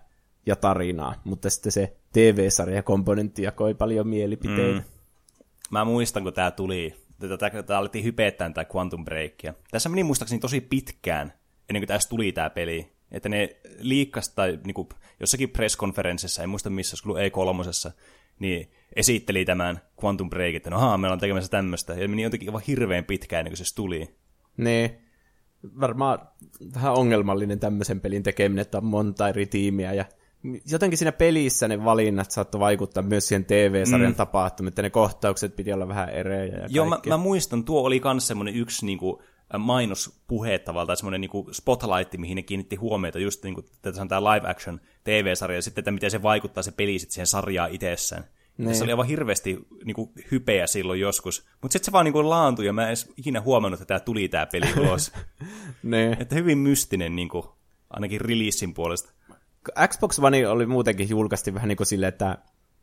ja tarinaa, mutta sitten se TV-sarja-komponentti jakoi paljon mielipiteitä. Mm. Mä muistan, kun tämä tuli, tämä alettiin hypeettää tämä Quantum Breakia. Tässä meni muistaakseni tosi pitkään, ennen kuin tässä tuli tämä peli. Että ne liikkasi, tai niin kuin, jossakin press-konferenssissa, en muista missä, olisi E3, niin esitteli tämän Quantum Break, että no haa, me ollaan tekemässä tämmöistä, ja meni jotenkin aivan hirveän pitkään ennen kuin se tuli. Niin, varmaan vähän ongelmallinen tämmöisen pelin tekeminen, että on monta eri tiimiä, ja jotenkin siinä pelissä ne valinnat saattoi vaikuttaa myös siihen TV-sarjan mm. tapahtumiin, että ne kohtaukset piti olla vähän erejä ja Joo, mä, mä, muistan, tuo oli myös semmoinen yksi niin kuin, mainospuhe tavallaan, semmoinen niin spotlight, mihin ne kiinnitti huomiota, just niin kuin, että tämä live action TV-sarja, ja sitten, että miten se vaikuttaa se peli sitten siihen sarjaan itsessään. Niin. Se oli aivan hirveästi niin kuin, hypeä silloin joskus. Mutta sitten se vaan niin kuin, laantui, ja mä en edes ikinä huomannut, että tämä tuli tämä peli ulos. niin. Että hyvin mystinen, niin kuin, ainakin releasin puolesta. Xbox One oli muutenkin julkaisti vähän niin kuin silleen, että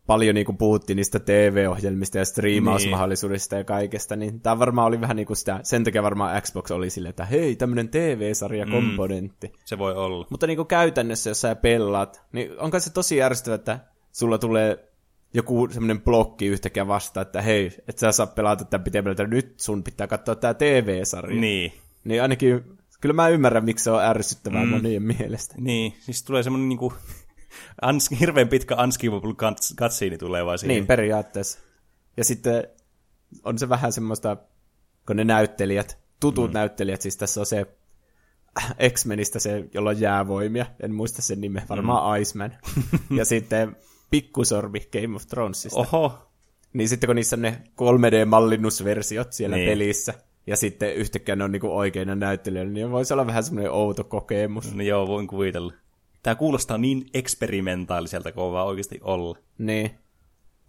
paljon niin kuin puhuttiin niistä TV-ohjelmista ja striimausmahdollisuudesta niin. ja kaikesta, niin tämä varmaan oli vähän niin kuin sitä, sen takia varmaan Xbox oli silleen, että hei, tämmöinen TV-sarja-komponentti. Mm, se voi olla. Mutta niin kuin käytännössä, jos sä pelaat, niin onko se tosi järjestävä, että sulla tulee joku semmoinen blokki yhtäkkiä vastaan, että hei, et sä saa pelata tätä pitemmältä, nyt sun pitää katsoa tämä TV-sarja. Niin. Niin ainakin, kyllä mä ymmärrän, miksi se on ärsyttävää mm. monien mielestä. Niin, siis tulee semmoinen niinku, hirveän pitkä unskippable cutscene tulee vaan siihen. Niin, periaatteessa. Ja sitten on se vähän semmoista, kun ne näyttelijät, tutut mm. näyttelijät, siis tässä on se X-Menistä se, jolla on jäävoimia, en muista sen nimeä, varmaan mm. Iceman. ja sitten Pikkusormi Game of Thronesista. Oho. Niin sitten kun niissä on ne 3D-mallinnusversiot siellä niin. pelissä, ja sitten yhtäkkiä ne on niinku oikeina näyttelijöitä, niin voisi olla vähän semmoinen outo kokemus. No joo, voin kuvitella. Tämä kuulostaa niin eksperimentaaliselta kuin vaan oikeasti olla. Niin.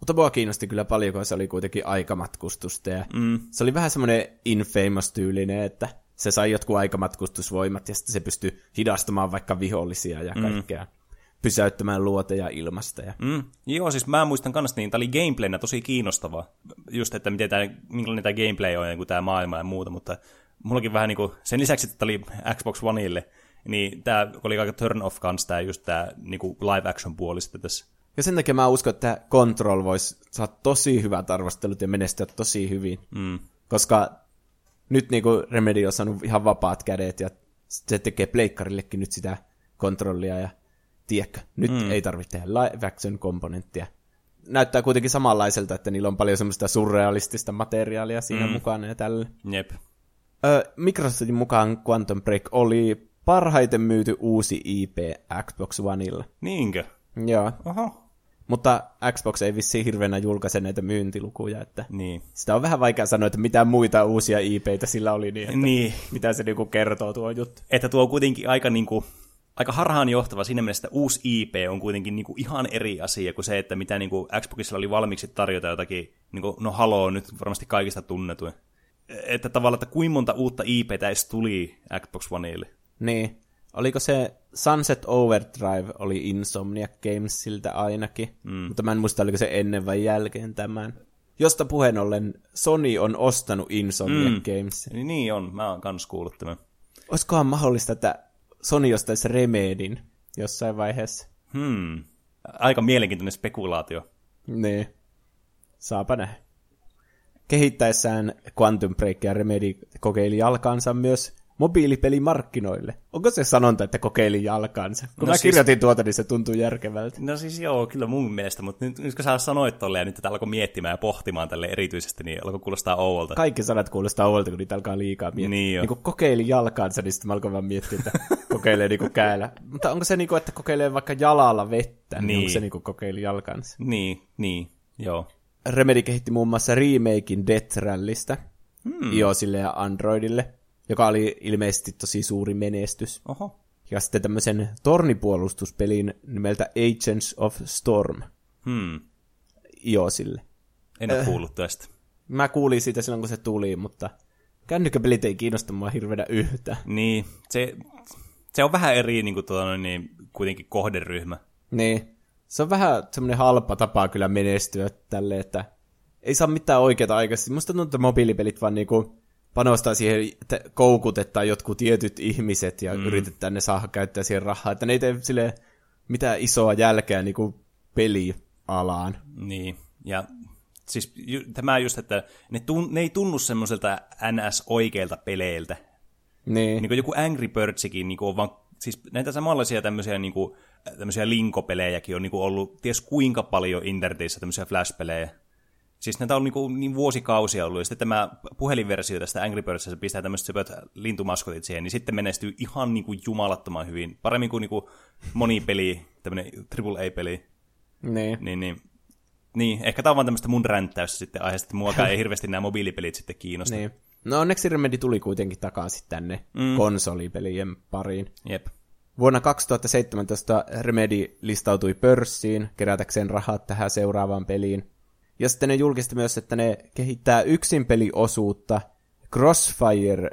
Mutta mua kiinnosti kyllä paljon, kun se oli kuitenkin aikamatkustusta. Ja mm. Se oli vähän semmoinen infamous-tyylinen, että se sai jotkut aikamatkustusvoimat ja sitten se pystyi hidastamaan vaikka vihollisia ja mm. kaikkea. Mm pysäyttämään luoteja ilmasta. Ja... Mm. Joo, siis mä muistan kanssa, niin tämä oli gameplaynä tosi kiinnostava. Just, että miten tämä, minkälainen tämä gameplay on, niin tämä maailma ja muuta, mutta mullakin vähän niin kuin, sen lisäksi, että tämä oli Xbox Oneille, niin tämä oli aika turn off kanssa tämä just tämä niin kuin live action puoli sitten tässä. Ja sen takia mä uskon, että Control voisi saada tosi hyvät arvostelut ja menestyä tosi hyvin. Mm. Koska nyt niin kuin Remedy on saanut ihan vapaat kädet ja se tekee pleikkarillekin nyt sitä kontrollia ja tiedätkö, nyt mm. ei tarvitse tehdä live action komponenttia. Näyttää kuitenkin samanlaiselta, että niillä on paljon semmoista surrealistista materiaalia siinä mm. mukana ja tällä. Jep. Ö, Microsoftin mukaan Quantum Break oli parhaiten myyty uusi IP Xbox Oneilla. Niinkö? Joo. Oho. Mutta Xbox ei vissiin hirveänä julkaise näitä myyntilukuja, että niin. sitä on vähän vaikea sanoa, että mitä muita uusia IPitä sillä oli, niin, että niin. mitä se niinku kertoo tuo juttu. Että tuo on kuitenkin aika niinku aika harhaanjohtava siinä mielessä, että uusi IP on kuitenkin niin kuin ihan eri asia kuin se, että mitä niin kuin Xboxilla oli valmiiksi tarjota jotakin, niin kuin, no Halo nyt varmasti kaikista tunnetuin. Että tavallaan, että kuinka monta uutta IPtä edes tuli Xbox Oneille. Niin. Oliko se Sunset Overdrive oli Insomniac Gamesiltä ainakin, mm. mutta mä en muista, oliko se ennen vai jälkeen tämän. Josta puheen ollen Sony on ostanut Insomniac mm. Games. Niin on, mä oon kans kuullut tämän. Olisikohan mahdollista, että Sony ostaisi Remedin jossain vaiheessa. Hmm. Aika mielenkiintoinen spekulaatio. Niin. Saapa nähdä. Kehittäessään Quantum Break ja Remedy kokeili jalkaansa myös mobiilipelimarkkinoille. Onko se sanonta, että kokeili jalkansa? Kun no mä siis... kirjoitin tuota, niin se tuntuu järkevältä. No siis joo, kyllä mun mielestä, mutta nyt, nyt kun sä sanoit tolleen ja nyt tätä alkoi miettimään ja pohtimaan tälle erityisesti, niin alkoi kuulostaa ouolta. Kaikki sanat kuulostaa ouolta, kun niitä alkaa liikaa miettiä. Niin, jo. niin kun kokeili jalkansa, niin sitten mä alkoin vaan miettiä, että kokeilee niinku käällä. Mutta onko se niinku, että kokeilee vaikka jalalla vettä, niin, niin onko se niinku kokeili jalkansa? Niin, niin, joo. Remedy kehitti muun muassa remakein Death Rallystä hmm. iOSille ja Androidille joka oli ilmeisesti tosi suuri menestys. Oho. Ja sitten tämmöisen tornipuolustuspelin nimeltä Agents of Storm. Hmm. iOSille. En ole äh, kuullut tästä. Mä kuulin siitä silloin, kun se tuli, mutta kännykkäpelit ei kiinnosta mua hirveänä yhtä. Niin, se, se on vähän eri niin kuin tuota, niin, kuitenkin kohderyhmä. Niin, se on vähän semmoinen halpa tapa kyllä menestyä tälle, että ei saa mitään oikeaa aikaisesti. Musta tuntuu, että mobiilipelit vaan niinku panostaa siihen, että koukutetaan jotkut tietyt ihmiset ja mm. yritetään ne saada käyttää siihen rahaa, että ne ei tee sille mitään isoa jälkeä niin kuin pelialaan. Niin, ja siis ju, tämä just, että ne, tun, ne ei tunnu semmoiselta NS-oikeilta peleiltä. Niin. niin kuin joku Angry Birdsikin niin kuin on vaan, siis näitä samanlaisia tämmöisiä, niin kuin, tämmöisiä linkopelejäkin on niin kuin ollut ties kuinka paljon internetissä tämmöisiä flash-pelejä. Siis näitä on niinku, niin vuosikausia ollut, ja sitten tämä puhelinversio tästä Angry Birdsissa pistää tämmöiset söpöt lintumaskotit siihen, niin sitten menestyy ihan niinku jumalattoman hyvin. Paremmin kuin niinku moni peli, tämmöinen AAA-peli. Niin. Niin, niin. Niin, ehkä tämä on vaan tämmöistä mun ränttäystä sitten aiheesta, että muakaan ei hirveästi nämä mobiilipelit sitten kiinnosta. Niin. No onneksi Remedy tuli kuitenkin takaisin tänne mm. konsolipelien pariin. Jep. Vuonna 2017 Remedy listautui pörssiin kerätäkseen rahat tähän seuraavaan peliin. Ja sitten ne julkisti myös, että ne kehittää yksin peliosuutta Crossfire,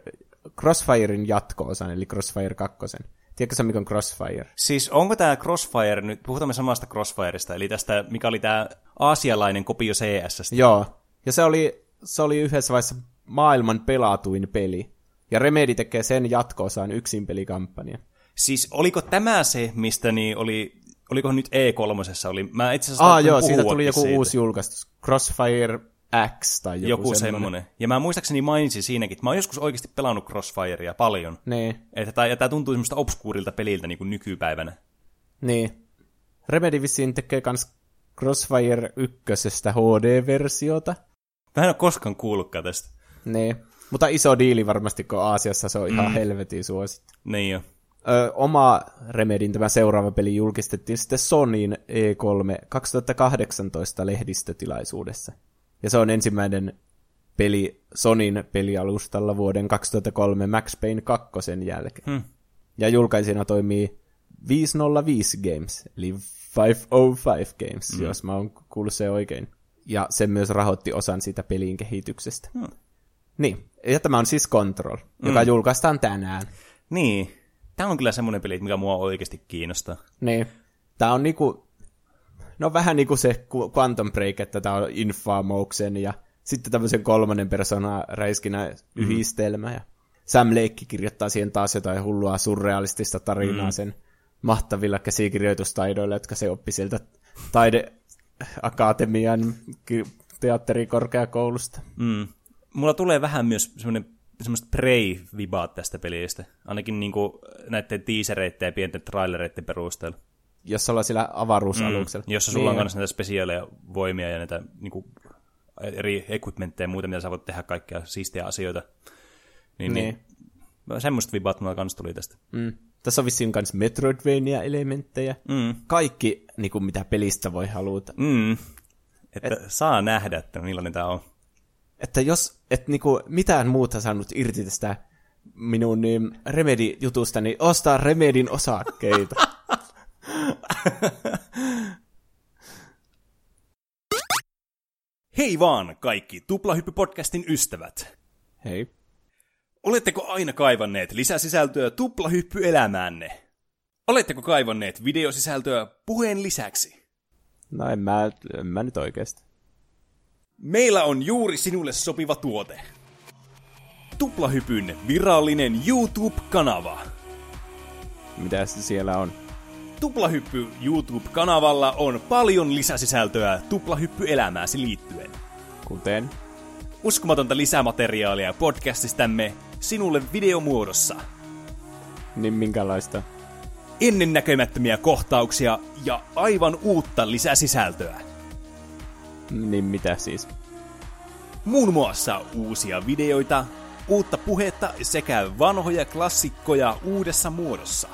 Crossfirein jatko-osan, eli Crossfire 2. Tiedätkö sä, mikä on Crossfire? Siis onko tämä Crossfire, nyt puhutaan samasta Crossfireista, eli tästä, mikä oli tämä aasialainen kopio CS. Joo, ja se oli, se oli yhdessä vaiheessa maailman pelatuin peli. Ja Remedy tekee sen jatko-osaan yksin pelikampanja. Siis oliko tämä se, mistä niin oli olikohan nyt E3 oli, mä itse asiassa Ah joo, siitä tuli joku siitä. uusi julkaistu, Crossfire X tai joku, joku semmoinen. semmoinen. Ja mä muistaakseni mainitsin siinäkin, että mä oon joskus oikeasti pelannut Crossfirea paljon. Niin. Että tää, ja tää tuntuu semmoista obskuurilta peliltä niin kuin nykypäivänä. Niin. Remedy vissiin tekee kans Crossfire 1 HD-versiota. Mä en ole koskaan kuullutkaan tästä. Niin. Mutta iso diili varmasti, kun Aasiassa se on ihan mm. helvetin suosittu. Niin jo. Ö, oma Remedin tämä seuraava peli julkistettiin sitten Sonyin E3 2018 lehdistötilaisuudessa. Ja se on ensimmäinen peli Sonin pelialustalla vuoden 2003 Max Payne 2 jälkeen. Hmm. Ja julkaisina toimii 505 Games, eli 505 Games, hmm. jos mä oon kuullut se oikein. Ja se myös rahoitti osan siitä pelin kehityksestä. Hmm. Niin, ja tämä on siis Control, joka hmm. julkaistaan tänään. Niin, tämä on kyllä semmoinen peli, mikä mua oikeasti kiinnostaa. Niin, tämä on niinku, no vähän niinku se Quantum Break, että tämä on Infamouksen ja sitten tämmöisen kolmannen persona räiskinä mm. yhdistelmä. Ja Sam Lake kirjoittaa siihen taas jotain hullua surrealistista tarinaa mm. sen mahtavilla käsikirjoitustaidoilla, jotka se oppi sieltä taideakatemian teatterikorkeakoulusta. Mm. Mulla tulee vähän myös semmoinen semmoista Prey-vibaat tästä pelistä, ainakin niin kuin näiden teasereiden ja pienten trailereiden perusteella. Jos ollaan sillä avaruusaluksella. Mm, jossa sulla niin. on myös näitä spesiaaleja voimia ja näitä niin kuin, eri equipmentteja ja muuta, mitä sä voit tehdä kaikkia siistiä asioita. Niin, niin. niin semmoista vibaat mulla kans tuli tästä. Mm. Tässä on vissiin myös Metroidvania-elementtejä. Mm. Kaikki, niin kuin mitä pelistä voi haluta. Mm. Että Et, saa nähdä, että millainen tämä on. Että jos et niinku mitään muuta saanut irti tästä minun niin, Remedy-jutusta, niin ostaa Remedin osakkeita. Hei vaan kaikki Tuplahyppy-podcastin ystävät. Hei. Oletteko aina kaivanneet lisäsisältöä Tuplahyppy-elämäänne? Oletteko kaivanneet videosisältöä puheen lisäksi? No en mä, en mä nyt oikeasti. Meillä on juuri sinulle sopiva tuote. Tuplahypyn virallinen YouTube-kanava. Mitä siellä on? Tuplahyppy YouTube-kanavalla on paljon lisäsisältöä tuplahyppy-elämääsi liittyen. Kuten? Uskomatonta lisämateriaalia podcastistämme sinulle videomuodossa. Niin minkälaista? Ennennäkemättömiä kohtauksia ja aivan uutta lisäsisältöä. Niin mitä siis? Muun muassa uusia videoita, uutta puhetta sekä vanhoja klassikkoja uudessa muodossa.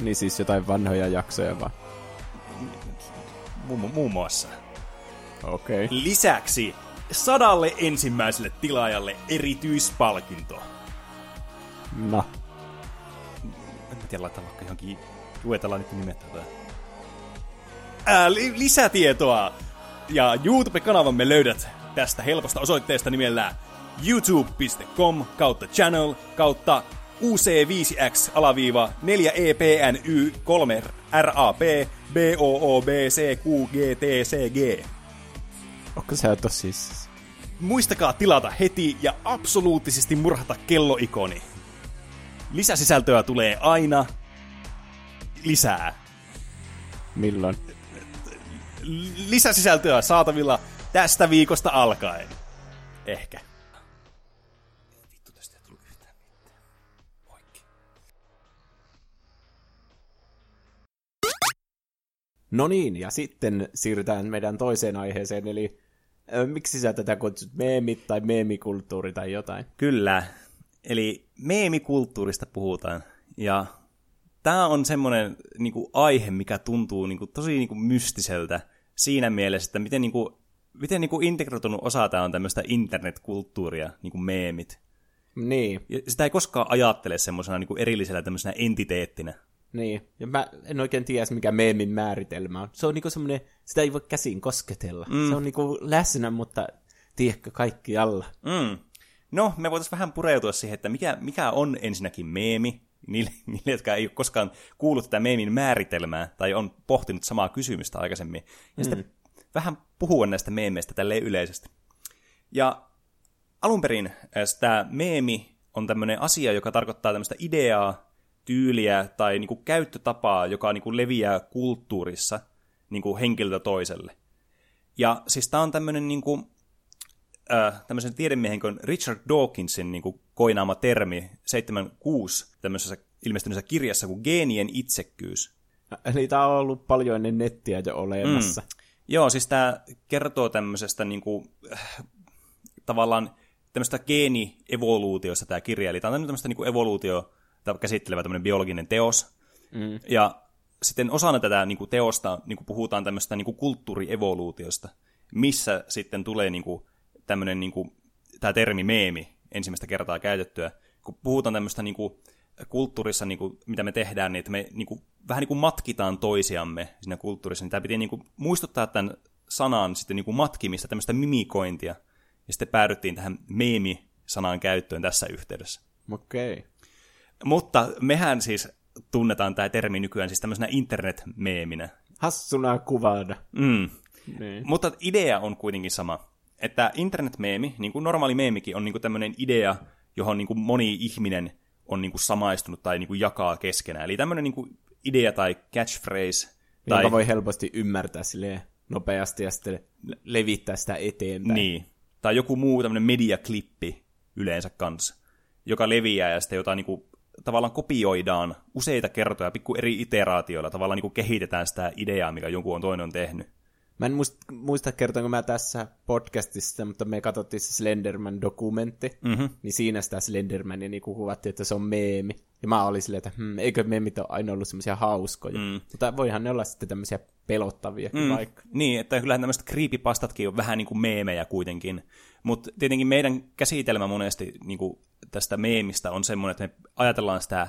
Niin siis jotain vanhoja jaksoja vaan? Mu- muun muassa. Okei. Okay. Lisäksi sadalle ensimmäiselle tilaajalle erityispalkinto. No. En tiedä, laittaa vaikka johonkin... Luetellaan nyt nimet Ää, li- lisätietoa ja YouTube-kanavamme löydät tästä helposta osoitteesta nimellä youtube.com kautta channel kautta UC5X alaviiva 4EPNY 3 RAP BOOBCQGTCG. Onko se tosissaan? Muistakaa tilata heti ja absoluuttisesti murhata kelloikoni. Lisäsisältöä tulee aina lisää. Milloin? Lisäsisältöä saatavilla tästä viikosta alkaen. Ehkä. No niin, ja sitten siirrytään meidän toiseen aiheeseen, eli ö, miksi sä tätä kutsut meemit tai meemikulttuuri tai jotain? Kyllä, eli meemikulttuurista puhutaan, ja tämä on semmoinen niin kuin, aihe, mikä tuntuu niin kuin, tosi niin kuin, mystiseltä siinä mielessä, että miten, niin kuin, miten niin kuin, integroitunut osa tämä on tämmöistä internetkulttuuria, niin kuin meemit. Niin. Ja sitä ei koskaan ajattele semmoisena niin erillisenä tämmöisenä entiteettinä. Niin, ja mä en oikein tiedä, mikä meemin määritelmä on. Se on niinku semmoinen, sitä ei voi käsin kosketella. Mm. Se on niinku läsnä, mutta tiedätkö, kaikki alla. Mm. No, me voitaisiin vähän pureutua siihen, että mikä, mikä on ensinnäkin meemi, niille, niille, jotka ei ole koskaan kuullut tätä meemin määritelmää tai on pohtinut samaa kysymystä aikaisemmin. Ja mm. sitten vähän puhua näistä meemeistä tälleen yleisesti. Ja alun perin äh, tämä meemi on tämmöinen asia, joka tarkoittaa tämmöistä ideaa, tyyliä tai niinku käyttötapaa, joka niinku leviää kulttuurissa niinku henkilöltä toiselle. Ja siis tämä on tämmöinen niinku, äh, tämmöisen tiedemiehen kuin Richard Dawkinsin niin kuin koinaama termi 76 tämmöisessä ilmestyneessä kirjassa kuin geenien itsekkyys. Eli tämä on ollut paljon ennen nettiä jo olemassa. Mm. Joo, siis tämä kertoo tämmöisestä niinku, äh, tavallaan tämmöistä geenievoluutiosta tämä kirja. Eli tämä on tämmöistä niinku evoluutio käsittelevä tämmöinen biologinen teos. Mm. Ja sitten osana tätä niin kuin teosta niin kuin puhutaan tämmöistä niin kuin kulttuurievoluutiosta, missä sitten tulee niin kuin, tämmöinen niin kuin, tämä termi meemi ensimmäistä kertaa käytettyä. Kun puhutaan tämmöistä niin kuin, kulttuurissa, niin kuin, mitä me tehdään, niin että me niin kuin, vähän niin kuin matkitaan toisiamme siinä kulttuurissa, niin tämä piti niin kuin, muistuttaa tämän sanan sitten niin kuin matkimista, tämmöistä mimikointia, ja sitten päädyttiin tähän meemi-sanan käyttöön tässä yhteydessä. Okei. Okay. Mutta mehän siis tunnetaan tämä termi nykyään siis tämmöisenä internet-meeminä. Hassuna kuvana. Mm. Niin. Mutta idea on kuitenkin sama. Että internet-meemi, niin kuin normaali meemikin, on niin kuin tämmöinen idea, johon niin kuin moni ihminen on niin kuin samaistunut tai niin kuin jakaa keskenään. Eli tämmöinen niin kuin idea tai catchphrase. Tai... voi helposti ymmärtää sille nopeasti ja sitten levittää sitä eteenpäin. Niin. Tai joku muu tämmöinen mediaklippi yleensä kanssa, joka leviää ja sitten jotain niin kuin tavallaan kopioidaan useita kertoja pikku eri iteraatioilla, tavallaan niin kuin kehitetään sitä ideaa, mikä joku on toinen on tehnyt. Mä en muista, muista kertoinko mä tässä podcastissa, mutta me katsottiin se Slenderman-dokumentti, mm-hmm. niin siinä sitä Slendermania niin kuvattiin, että se on meemi. Ja mä olin silleen, että hmm, eikö meemit ole aina ollut semmoisia hauskoja. Mm. Mutta voihan ne olla sitten tämmöisiä pelottaviakin mm. vaikka. Niin, että kyllähän tämmöiset creepypastatkin on vähän niin kuin meemejä kuitenkin. Mutta tietenkin meidän käsitelmä monesti niin kuin tästä meemistä on semmoinen, että me ajatellaan sitä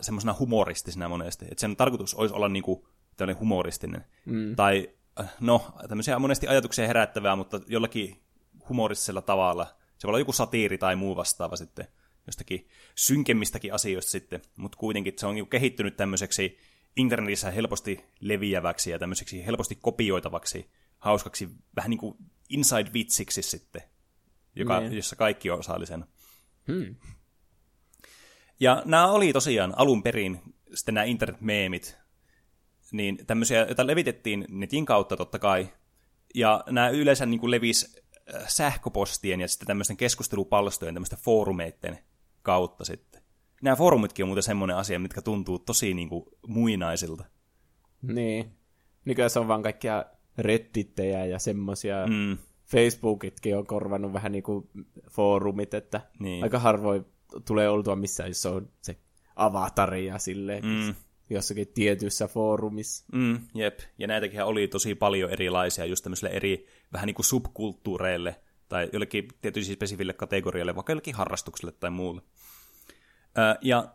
semmoisena humoristisena monesti. Että sen tarkoitus olisi olla niin kuin, humoristinen. Mm. Tai no, tämmöisiä monesti ajatuksia herättävää, mutta jollakin humoristisella tavalla. Se voi olla joku satiiri tai muu vastaava sitten, jostakin synkemmistäkin asioista sitten, mutta kuitenkin se on niinku kehittynyt tämmöiseksi internetissä helposti leviäväksi ja tämmöiseksi helposti kopioitavaksi, hauskaksi, vähän niin kuin inside-vitsiksi sitten, joka, niin. jossa kaikki on osallisen. Hmm. Ja nämä oli tosiaan alun perin sitten nämä internet-meemit, niin tämmöisiä, joita levitettiin netin kautta totta kai, ja nämä yleensä niin kuin levisi äh, sähköpostien ja sitten tämmöisten keskustelupalstojen, tämmöisten foorumeiden kautta sitten. Nämä foorumitkin on muuten semmoinen asia, mitkä tuntuu tosi niin kuin muinaisilta. Niin. Nykyään se on vaan kaikkia reddittejä ja semmoisia. Mm. Facebookitkin on korvannut vähän niin kuin foorumit, että niin. aika harvoin tulee oltua missään, jos on se avatari ja silleen. Mm jossakin tietyissä foorumissa. Mm, jep, ja näitäkin oli tosi paljon erilaisia, just tämmöisille eri vähän niin kuin subkulttuureille, tai jollekin tietysti spesifille kategorialle, vaikka jollekin harrastukselle tai muulle. ja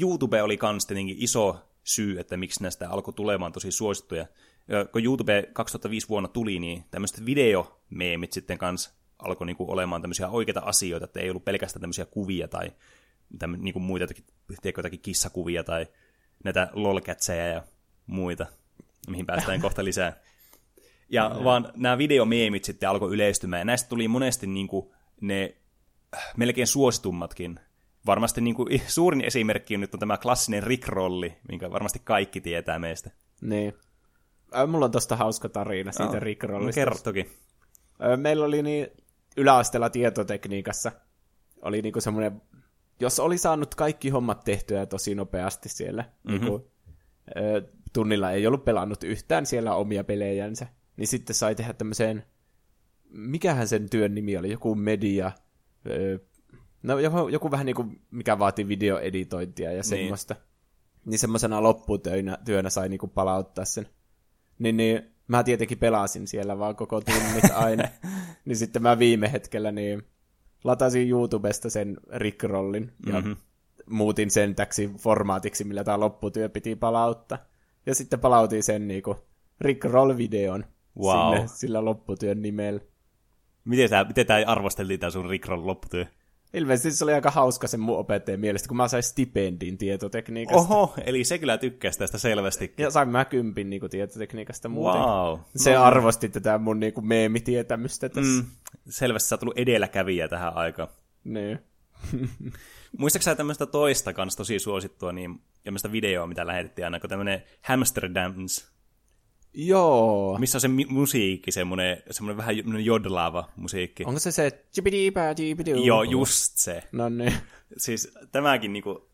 YouTube oli kans tietenkin iso syy, että miksi näistä alkoi tulemaan tosi suosittuja. kun YouTube 2005 vuonna tuli, niin tämmöiset videomeemit sitten kans alkoi niinku olemaan tämmöisiä oikeita asioita, että ei ollut pelkästään tämmöisiä kuvia tai tämmö, niinku muita, tiedätkö, jotakin kissakuvia tai näitä lolkätsejä ja muita, mihin päästään kohta lisää. Ja vaan nämä videomeemit sitten alkoi yleistymään, ja näistä tuli monesti niin kuin ne äh, melkein suositummatkin. Varmasti niin kuin, suurin esimerkki on nyt on tämä klassinen Rickrolli, minkä varmasti kaikki tietää meistä. Niin. Mulla on tosta hauska tarina siitä oh, Rickrollista. Kerro toki. Meillä oli niin yläasteella tietotekniikassa, oli niinku semmoinen jos oli saanut kaikki hommat tehtyä tosi nopeasti siellä, mm-hmm. niin kuin, ö, tunnilla ei ollut pelannut yhtään siellä omia pelejänsä, niin sitten sai tehdä tämmöiseen, mikähän sen työn nimi oli, joku media, ö, no joku, joku vähän niin kuin, mikä vaati videoeditointia ja niin. semmoista. Niin, niin semmoisena lopputyönä työnä sai niin palauttaa sen. Niin, niin mä tietenkin pelasin siellä vaan koko tunnit aina. niin sitten mä viime hetkellä niin latasin YouTubesta sen Rickrollin ja mm-hmm. muutin sen täksi formaatiksi, millä tämä lopputyö piti palauttaa. Ja sitten palautin sen niinku Rickroll-videon wow. sinne sillä lopputyön nimellä. Miten tämä, miten tämä arvosteltiin tämä sun Rickroll-lopputyö? Ilmeisesti se oli aika hauska sen mun opettajan mielestä, kun mä sain stipendin tietotekniikasta. Oho, eli se kyllä tykkäsi tästä selvästi. Ja sain mä kympin niin kuin, tietotekniikasta muuten. Wow. Se no. arvosti tätä mun niin kuin, meemitietämystä tässä. Mm, selvästi sä oot tullut edelläkävijä tähän aikaan. Niin. Muistatko sä tämmöistä toista kanssa tosi suosittua, niin tämmöistä videoa, mitä lähetettiin aina, kun tämmöinen Hamster Dance Joo. Missä on se mi- musiikki, semmoinen, semmoinen vähän jodlaava musiikki. Onko se se... Joo, just se. No niin. Siis tämäkin niinku,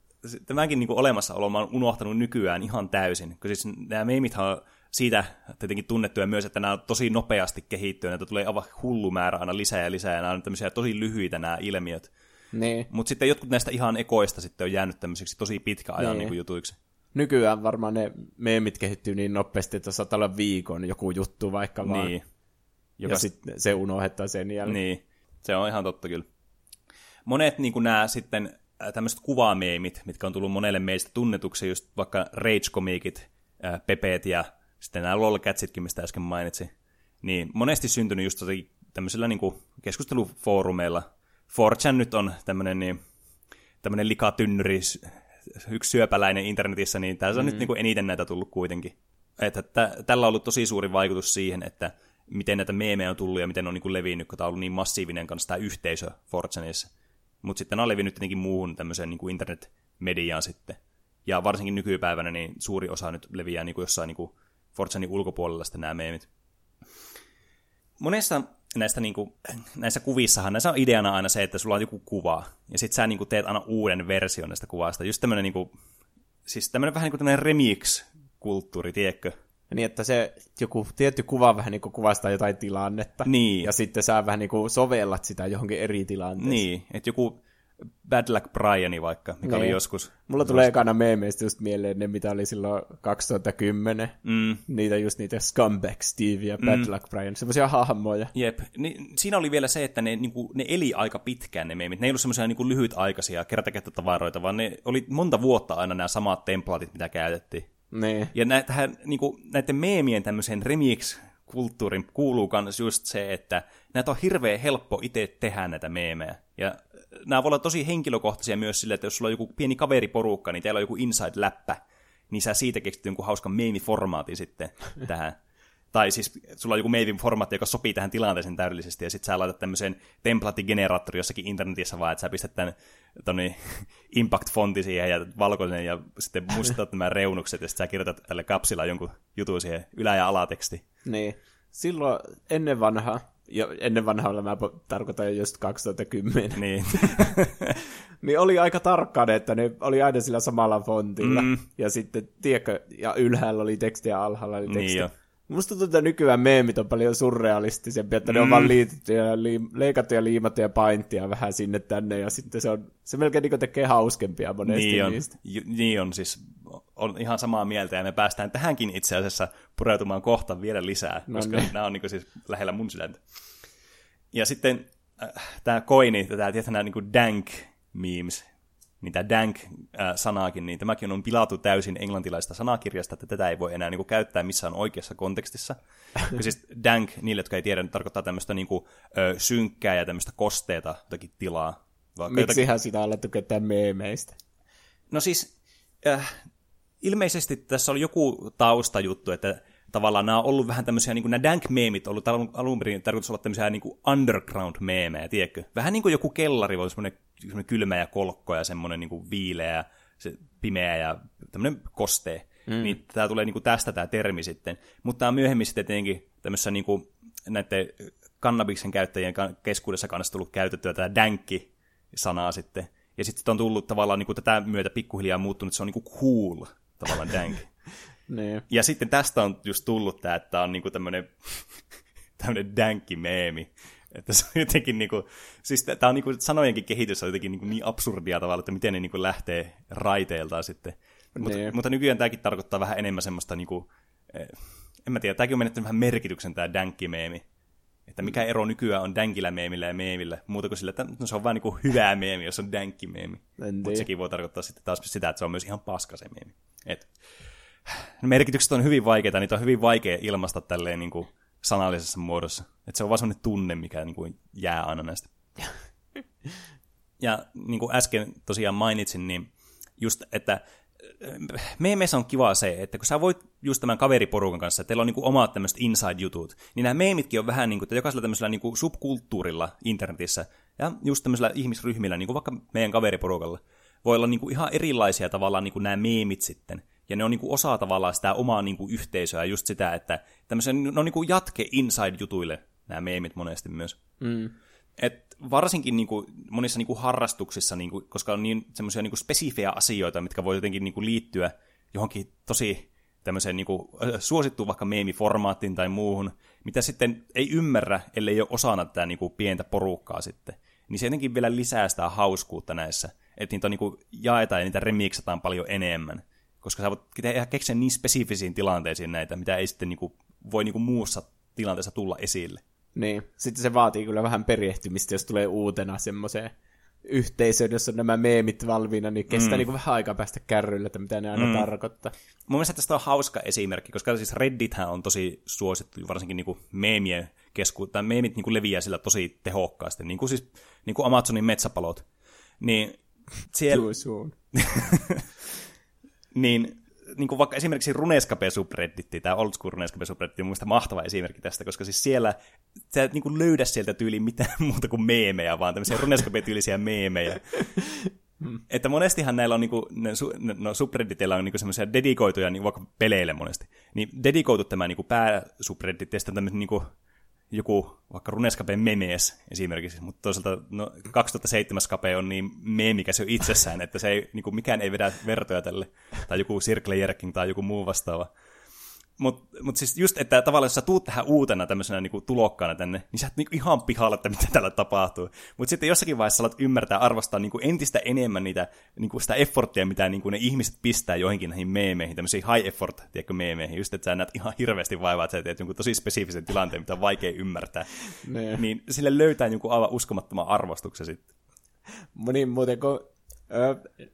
tämänkin niin kuin olemassaolo mä oon unohtanut nykyään ihan täysin. Kun siis nämä meemithan on siitä tietenkin tunnettuja myös, että nämä on tosi nopeasti kehittyä, näitä tulee aivan hullu määrä aina lisää ja lisää, ja nämä on tämmöisiä tosi lyhyitä nämä ilmiöt. Niin. Mutta sitten jotkut näistä ihan ekoista sitten on jäänyt tämmöisiksi tosi pitkä ajan niin. Niin jutuiksi. Nykyään varmaan ne meemit kehittyy niin nopeasti, että saattaa olla viikon joku juttu vaikka vaan. Niin. Ja sitten se unohdetaan sen jälkeen. Niin, se on ihan totta kyllä. Monet niin nämä sitten äh, tämmöiset kuvameemit, mitkä on tullut monelle meistä tunnetuksi, just vaikka rage-komiikit, äh, pepeet ja sitten nämä lolcatsitkin, mistä äsken mainitsin, niin monesti syntynyt just tämmöisillä niin keskustelufoorumeilla. 4chan nyt on tämmöinen niin, tämmöinen likatynnyri, yksi syöpäläinen internetissä, niin tässä on mm. nyt niin kuin eniten näitä tullut kuitenkin. Että tä, tällä on ollut tosi suuri vaikutus siihen, että miten näitä meemejä on tullut ja miten ne on niin kuin levinnyt, kun tämä on ollut niin massiivinen kanssa tämä yhteisö 4chanissa. Mutta sitten nämä on levinnyt tietenkin muuhun tämmöiseen niin kuin internet-mediaan sitten. Ja varsinkin nykypäivänä niin suuri osa nyt leviää niin kuin jossain niin kuin 4chanin ulkopuolella sitten nämä meemit. Monessa näistä niin kuin, näissä kuvissahan näissä on ideana aina se, että sulla on joku kuva, ja sitten sä niin kuin teet aina uuden version näistä kuvasta. Just tämmöinen, niin kuin, siis vähän niin kuin tämmöinen remix-kulttuuri, tiedätkö? Niin, että se joku tietty kuva vähän niin kuin kuvastaa jotain tilannetta. Niin. Ja sitten sä vähän niin kuin sovellat sitä johonkin eri tilanteeseen. Niin, että joku Bad Luck Briani vaikka, mikä niin. oli joskus. Mulla tulee ekana meemeistä just mieleen ne, mitä oli silloin 2010. Mm. Niitä just niitä Scumbag Steve ja Bad mm. Luck Brian, semmoisia hahmoja. Jep. Ni, siinä oli vielä se, että ne, niinku, ne eli aika pitkään ne meemit. Ne ei ollut semmoisia niinku, lyhytaikaisia kertakäyttötavaroita, vaan ne oli monta vuotta aina nämä samat templaatit, mitä käytettiin. Niin. Ja nä, tähän, niinku, näiden meemien tämmöiseen remix-kulttuurin kuuluu myös just se, että näitä on hirveän helppo itse tehdä näitä meemejä. Ja nämä voi olla tosi henkilökohtaisia myös sille, että jos sulla on joku pieni kaveriporukka, niin teillä on joku inside-läppä, niin sä siitä keksit jonkun hauskan meemiformaatin sitten tähän. Tai siis sulla on joku meemiformaatti, joka sopii tähän tilanteeseen täydellisesti, ja sitten sä laitat tämmöisen templaattigeneraattori jossakin internetissä vaan, että sä pistät tämän toni, impact-fonti siihen ja valkoinen, ja sitten mustat nämä reunukset, ja sitten sä kirjoitat tälle kapsilla jonkun jutun siihen ylä- ja alateksti. Niin. Silloin ennen vanhaa, jo ennen vanhaa mä tarkoitan just 2010. Niin. niin oli aika tarkkaan, että ne oli aina sillä samalla fontilla. Mm. Ja sitten, tiedätkö, ja ylhäällä oli tekstiä ja alhaalla oli tekstiä. Niin jo. Musta tuntuu, että nykyään meemit on paljon surrealistisempia, että mm. ne on vaan liitetty ja liim- leikattu ja liimattu ja painttia vähän sinne tänne, ja sitten se, on, se melkein niin tekee hauskempia monesti niin on, niistä. J- niin on, siis on ihan samaa mieltä, ja me päästään tähänkin itse asiassa pureutumaan kohta vielä lisää, no koska niin. nämä on niin siis lähellä mun sydäntä. Ja sitten äh, tämä koini, tämä tietää nämä niin dank memes, niin tämä dank-sanaakin, niin tämäkin on pilattu täysin englantilaista sanakirjasta, että tätä ei voi enää niin kuin, käyttää missään oikeassa kontekstissa. ja siis dank, niille, jotka ei tiedä, niin tarkoittaa tämmöistä niin kuin, ö, synkkää ja tämmöistä kosteeta jotakin tilaa. Miksihän jotakin... sitä on alettu käyttää meemeistä? No siis, äh, ilmeisesti tässä oli joku taustajuttu, että tavallaan nämä on ollut vähän tämmöisiä, niin kuin nämä dank-meemit on ollut alun, alun perin tarkoitus olla tämmöisiä niin kuin underground-meemejä, tiedätkö? Vähän niin kuin joku kellari voi semmoinen, semmoinen kylmä ja kolkko ja semmoinen niin kuin viileä, se pimeä ja tämmöinen kostee. Mm. Niin tämä tulee niin kuin tästä tämä termi sitten. Mutta tämä on myöhemmin sitten tietenkin tämmöisessä niin kuin näiden kannabiksen käyttäjien keskuudessa kanssa tullut käytettyä tämä dankki-sanaa sitten. Ja sitten on tullut tavallaan niin kuin tätä myötä pikkuhiljaa muuttunut, että se on niin kuin cool, tavallaan dank. niin. Ja sitten tästä on just tullut tämä, että tämä on niinku tämmöinen tämmöinen dankki-meemi. Että se on jotenkin niinku, siis tämä on niinku, sanojenkin kehitys on jotenkin niinku niin absurdia tavalla, että miten ne niinku lähtee raiteiltaan sitten. Mut, Niin. mutta nykyään tämäkin tarkoittaa vähän enemmän semmoista niinku, eh, en mä tiedä, tämäkin on menettänyt vähän merkityksen tämä dankki-meemi. Että mikä ero nykyään on dankillä meemillä ja meemillä, muuta kuin sillä, että no, se on vaan niinku hyvää meemi, jos on dankki-meemi. En Mutta sekin voi tarkoittaa sitten taas sitä, että se on myös ihan paska se meemi. Et, merkitykset on hyvin vaikeita, niitä on hyvin vaikea ilmaista tälleen niin kuin sanallisessa muodossa. Että se on vaan sellainen tunne, mikä niin kuin jää aina näistä. ja niin kuin äsken tosiaan mainitsin, niin just, että meemeissä on kiva se, että kun sä voit just tämän kaveriporukan kanssa, että teillä on niin omat tämmöiset inside-jutut, niin nämä meemitkin on vähän niin kuin, että jokaisella tämmöisellä niin kuin subkulttuurilla internetissä ja just tämmöisellä ihmisryhmillä, niin kuin vaikka meidän kaveriporukalla, voi olla niin kuin ihan erilaisia tavallaan niin kuin nämä meemit sitten. Ja ne on niin kuin osa tavallaan sitä omaa niin kuin yhteisöä, just sitä, että tämmöisen, ne on niin kuin jatke inside-jutuille nämä meemit monesti myös. Mm. Et varsinkin niin kuin, monissa niin kuin harrastuksissa, niin kuin, koska on niin semmoisia niin spesifejä asioita, mitkä voi jotenkin niin kuin, liittyä johonkin tosi tämmöiseen niin kuin, suosittuun vaikka meemiformaattiin tai muuhun, mitä sitten ei ymmärrä, ellei ole osana tätä niin kuin, pientä porukkaa sitten. Niin se jotenkin vielä lisää sitä hauskuutta näissä, että niitä on, niin kuin, jaetaan ja niitä remiksataan paljon enemmän. Koska sä voit keksiä niin spesifisiin tilanteisiin näitä, mitä ei sitten niin kuin, voi niin kuin, muussa tilanteessa tulla esille. Niin, sitten se vaatii kyllä vähän perehtymistä, jos tulee uutena semmoiseen yhteisöön, jossa on nämä meemit valmiina, niin kestää mm. niin kuin vähän aikaa päästä kärrylle, että mitä ne aina mm. tarkoittaa. Mun mielestä tästä on hauska esimerkki, koska siis Reddithän on tosi suosittu, varsinkin niin kuin meemien kesku, tai meemit niin kuin leviää sillä tosi tehokkaasti, niin kuin siis niin kuin Amazonin metsäpalot. Niin siellä... niin niin kuin vaikka esimerkiksi Runescape subredditti, tämä old school Runescape subredditti on mielestäni mahtava esimerkki tästä, koska siis siellä sä et niin kuin löydä sieltä tyyliin mitään muuta kuin meemejä, vaan tämmöisiä Runescape-tyylisiä meemejä. Hmm. Että monestihan näillä on, niinku, ne, no subredditillä on niinku semmoisia dedikoituja niin vaikka peleille monesti. Niin dedikoitu tämä niinku pääsubreddit ja sitten tämmöinen niinku, joku vaikka Runescape memes esimerkiksi, mutta toisaalta no, 2007 Scape on niin meemikäs jo itsessään, että se ei, niin kuin mikään ei vedä vertoja tälle, tai joku Circle Jerking tai joku muu vastaava. Mutta mut siis just, että tavallaan jos sä tuut tähän uutena tämmöisenä niinku tulokkaana tänne, niin sä et niinku ihan pihalla, että mitä täällä tapahtuu. Mutta sitten jossakin vaiheessa alat ymmärtää arvostaa niinku entistä enemmän niitä, niinku sitä efforttia, mitä niinku ne ihmiset pistää joihinkin näihin meemeihin, tämmöisiin high effort, tiedätkö, meemeihin. Just, että sä näet ihan hirveästi vaivaa, että sä teet jonkun tosi spesifisen tilanteen, mitä on vaikea ymmärtää. Ne. Niin sille löytää jonkun aivan uskomattoman arvostuksen sitten. Moni muuten, kun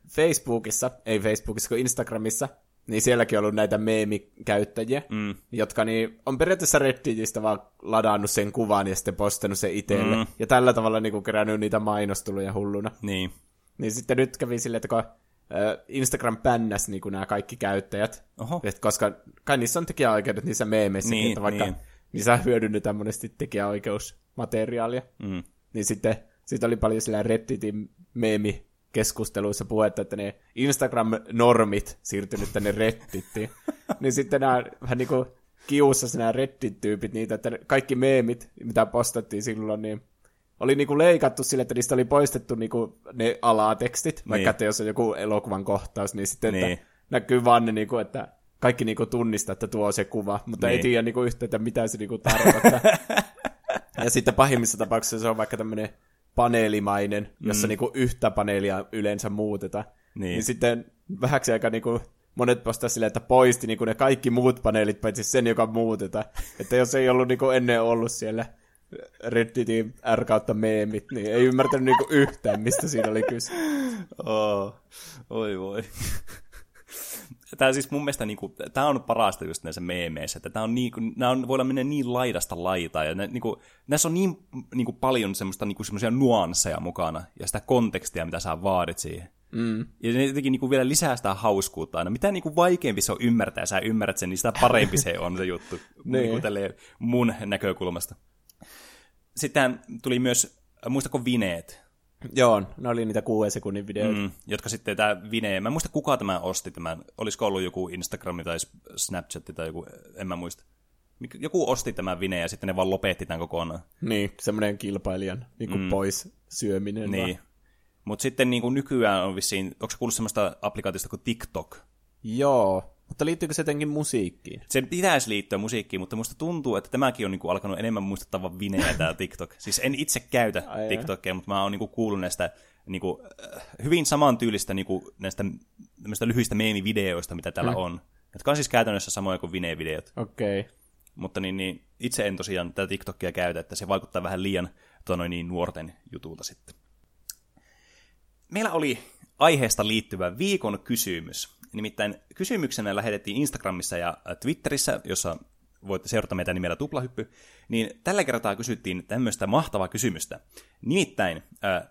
Facebookissa, ei Facebookissa, kun Instagramissa niin sielläkin on ollut näitä meemikäyttäjiä, mm. jotka niin, on periaatteessa Redditistä vaan ladannut sen kuvan ja sitten postannut sen itselle. Mm. Ja tällä tavalla niin kuin kerännyt niitä mainostuluja hulluna. Niin. Niin sitten nyt kävi silleen, että kun Instagram pännäs niin nämä kaikki käyttäjät, Oho. Et koska kai niissä on tekijäoikeudet niissä meemeissä, niin, että vaikka niin. niissä hyödynnetään monesti tekijäoikeusmateriaalia, mm. niin sitten siitä oli paljon sillä Redditin meemi keskusteluissa puhetta, että ne Instagram-normit siirtynyt tänne Reddittiin. niin sitten nämä vähän niin kuin kiusassa nämä Reddit-tyypit niitä, että kaikki meemit, mitä postattiin silloin, niin oli niinku leikattu sille, että niistä oli poistettu niinku ne alatekstit, niin. vaikka että jos on joku elokuvan kohtaus, niin sitten niin. että näkyy vaan ne, niinku, että kaikki niinku tunnistaa, että tuo on se kuva, mutta niin. ei tiedä niinku yhtä, että mitä se niinku tarkoittaa. ja sitten pahimmissa tapauksissa se on vaikka tämmöinen paneelimainen, jossa mm. niinku yhtä paneelia yleensä muutetaan. Niin. niin sitten vähäksi aika niinku monet postaa silleen, että poisti niinku ne kaikki muut paneelit, paitsi sen, joka muutetaan. että jos ei ollut niinku ennen ollut siellä Redditin R kautta meemit, niin ei ymmärtänyt niinku yhtään, mistä siinä oli kyse. Oh, oi voi tämä siis mun mielestä niinku, tämä on parasta just näissä meemeissä, että tämä on niinku, nämä on, voidaan mennä niin laidasta laitaa, ja ne, niinku, näissä on niin niinku, paljon semmoista niinku, semmoisia nuansseja mukana, ja sitä kontekstia, mitä sä vaadit siihen. Mm. Ja ne jotenkin niinku, vielä lisää sitä hauskuutta aina. Mitä niinku, vaikeampi se on ymmärtää, ja sä ymmärrät sen, niin sitä parempi se on se juttu, niinku, mun näkökulmasta. Sitten tuli myös, muistako Vineet? Joo, ne oli niitä kuuden sekunnin videoita. Mm, jotka sitten tämä Vine, mä en muista kuka tämä osti tämän, olisiko ollut joku Instagram tai Snapchat tai joku, en mä muista. Joku osti tämän Vine ja sitten ne vaan lopetti tämän kokonaan. Niin, semmoinen kilpailijan niin kuin mm. pois syöminen. Niin. Mutta sitten niin kuin nykyään on vissiin, onko kuullut semmoista applikaatiosta kuin TikTok? Joo, mutta liittyykö se jotenkin musiikkiin? Se pitäisi liittyä musiikkiin, mutta musta tuntuu, että tämäkin on niinku alkanut enemmän muistuttava vineä tämä TikTok. Siis en itse käytä Ai TikTokia, mutta mä oon niinku kuullut näistä niinku, äh, hyvin samantyylistä niinku, näistä, näistä lyhyistä meemivideoista, mitä täällä hmm. on. Jotka on siis käytännössä samoja kuin Vine-videot. Okei. Okay. Mutta niin, niin, itse en tosiaan tätä TikTokia käytä, että se vaikuttaa vähän liian tono, niin, nuorten jutulta sitten. Meillä oli aiheesta liittyvä viikon kysymys. Nimittäin kysymyksenä lähetettiin Instagramissa ja Twitterissä, jossa voitte seurata meitä nimellä Tuplahyppy, niin tällä kertaa kysyttiin tämmöistä mahtavaa kysymystä. Nimittäin,